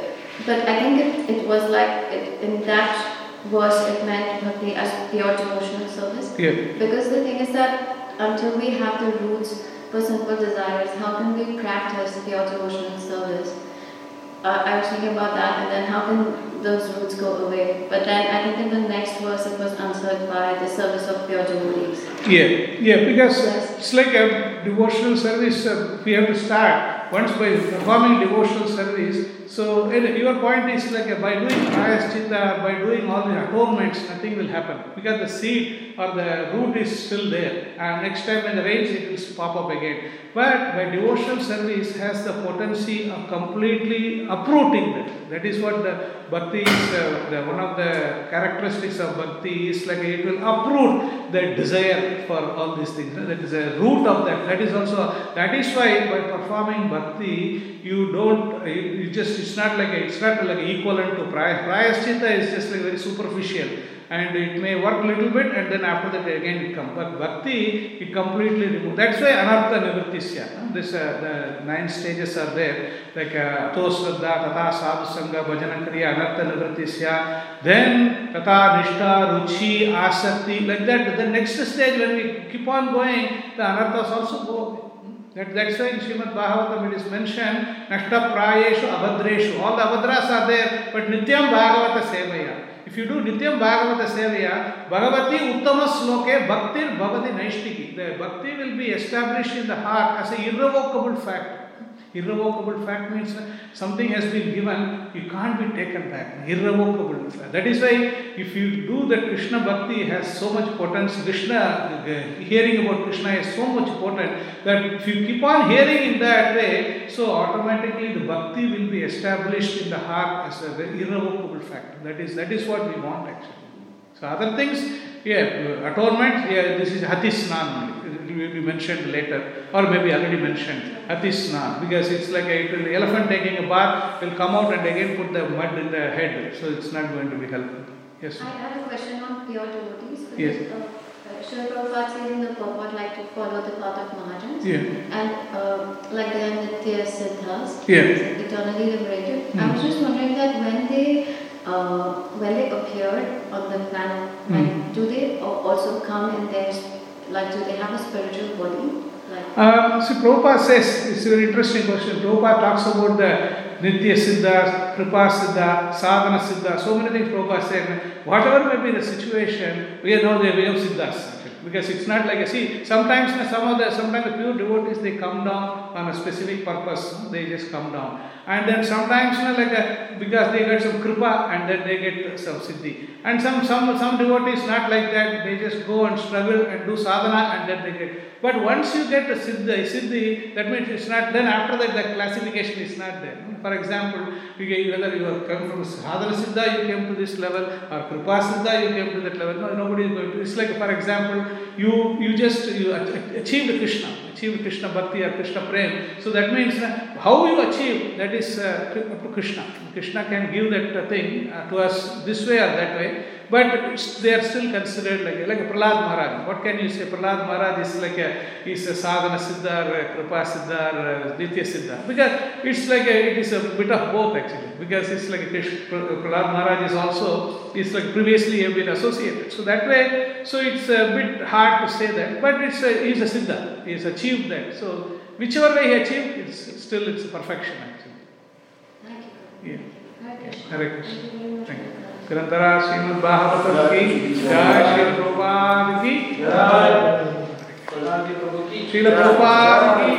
but I think it, it was like it, in that verse it meant bhakti as pure devotional service. yeah, Because the thing is that until we have the roots for simple desires, how can we practice pure devotional service? Uh, I was thinking about that, and then how can those roots go away? But then I think in the next verse it was answered by the service of pure devotees. Yeah, yeah, because it's like a devotional service. Uh, we have to start once by performing devotional service. So your point is like uh, by doing prayaschitta, by doing all the atonements, nothing will happen because the seed or the root is still there. And next time when the rains, it will pop up again. But by devotional service has the potency of completely uprooting that. That is what the bhakti is. Uh, the, one of the characteristics of bhakti is like it will uproot the desire for all these things. That is a root of that. That is also that is why by performing bhakti you don't you, you just it's not like a, it's not like equivalent to praya. Prayaschitta is just like very superficial and it may work little bit and then after that again it comes. But bhakti it completely removes. That's why anartha nivrittisya. This uh, the nine stages are there like uh, tosraddha, tata sadhu sangha, bhajana kriya, anartha nivrittisya. Then tata nishtha, ruchi, asakti like that. The next stage when we keep on going, the anarthas also go away. That, that's why in Srimad Bhagavatam it is mentioned, Nashta Prayeshu Abhadreshu. All the Abhadras are there, but Nityam Bhagavata Sevaya. If you do Nityam Bhagavata Sevaya, Bhagavati Uttama Sloke Bhaktir Bhavati Naishtiki. The Bhakti will be established in the heart as an irrevocable fact. Irrevocable fact means something has been given, you can't be taken back. Irrevocable fact. That is why if you do that Krishna Bhakti has so much potence, Krishna, hearing about Krishna is so much potent that if you keep on hearing in that way, so automatically the Bhakti will be established in the heart as a very irrevocable fact. That is, that is what we want actually. So other things, yeah, atonement, yeah, this is Hatisnan it will be mentioned later, or maybe already mentioned, Hatisnan, because it's like a, an elephant taking a bath will come out and again put the mud in the head, so it's not going to be helpful. Yes. I have a question on pure devotees. Yes. Uh, Srila Prabhupada says in the purport like to follow the path of Mahajans. Yeah. And uh, like they are Nitya Siddhas, Yeah. eternally liberated. I Mm. was just wondering that when they uh, when they appear on the planet, like, do they also come in their like do they have a spiritual body? Like Um, so Prabhupada says, it's a very interesting question. Prabhupada talks about the Nitya Siddha, Kripa Siddha, Sadhana Siddha, so many things Prabhupada said. Whatever may be the situation, we know the way of Siddhas. Because it's not like, see, sometimes some of the, sometimes the pure devotees, they come down on a specific purpose, they just come down. And then sometimes, like a, because they get some kripa and then they get some siddhi. And some, some, some devotees not like that, they just go and struggle and do sadhana and then they get. But once you get a siddhi, siddhi, that means it's not, then after that the classification is not there. For example, you whether you have come from sadhana siddha, you came to this level, or kripa siddha, you came to that level. No, nobody is going to. It's like, for example, you, you just you ach- achieved Krishna, achieved Krishna bhakti or Krishna prem. So that means uh, how you achieve, that is uh, Krishna. Krishna can give that thing uh, to us this way or that way. But they are still considered like, like a Prahlad Maharaj. What can you say? Prahlad Maharaj is like a, is a sadhana siddha, or a kripa siddha, or a nitya siddha. Because it's like a, it is a bit of both actually. Because it's like Prahlad Maharaj is also, is like previously have been associated. So that way, so it's a bit hard to say that. But it's a, he's a siddha. He's achieved that. So whichever way he achieved, it's still it's perfection actually. thank you. Yeah. Hare Krishna. Hare Krishna. Thank you ग्रंथरा Shrimad Bhagavat की जय श्री प्रभुपाद की जय। प्रभु की श्रील प्रभुपाद की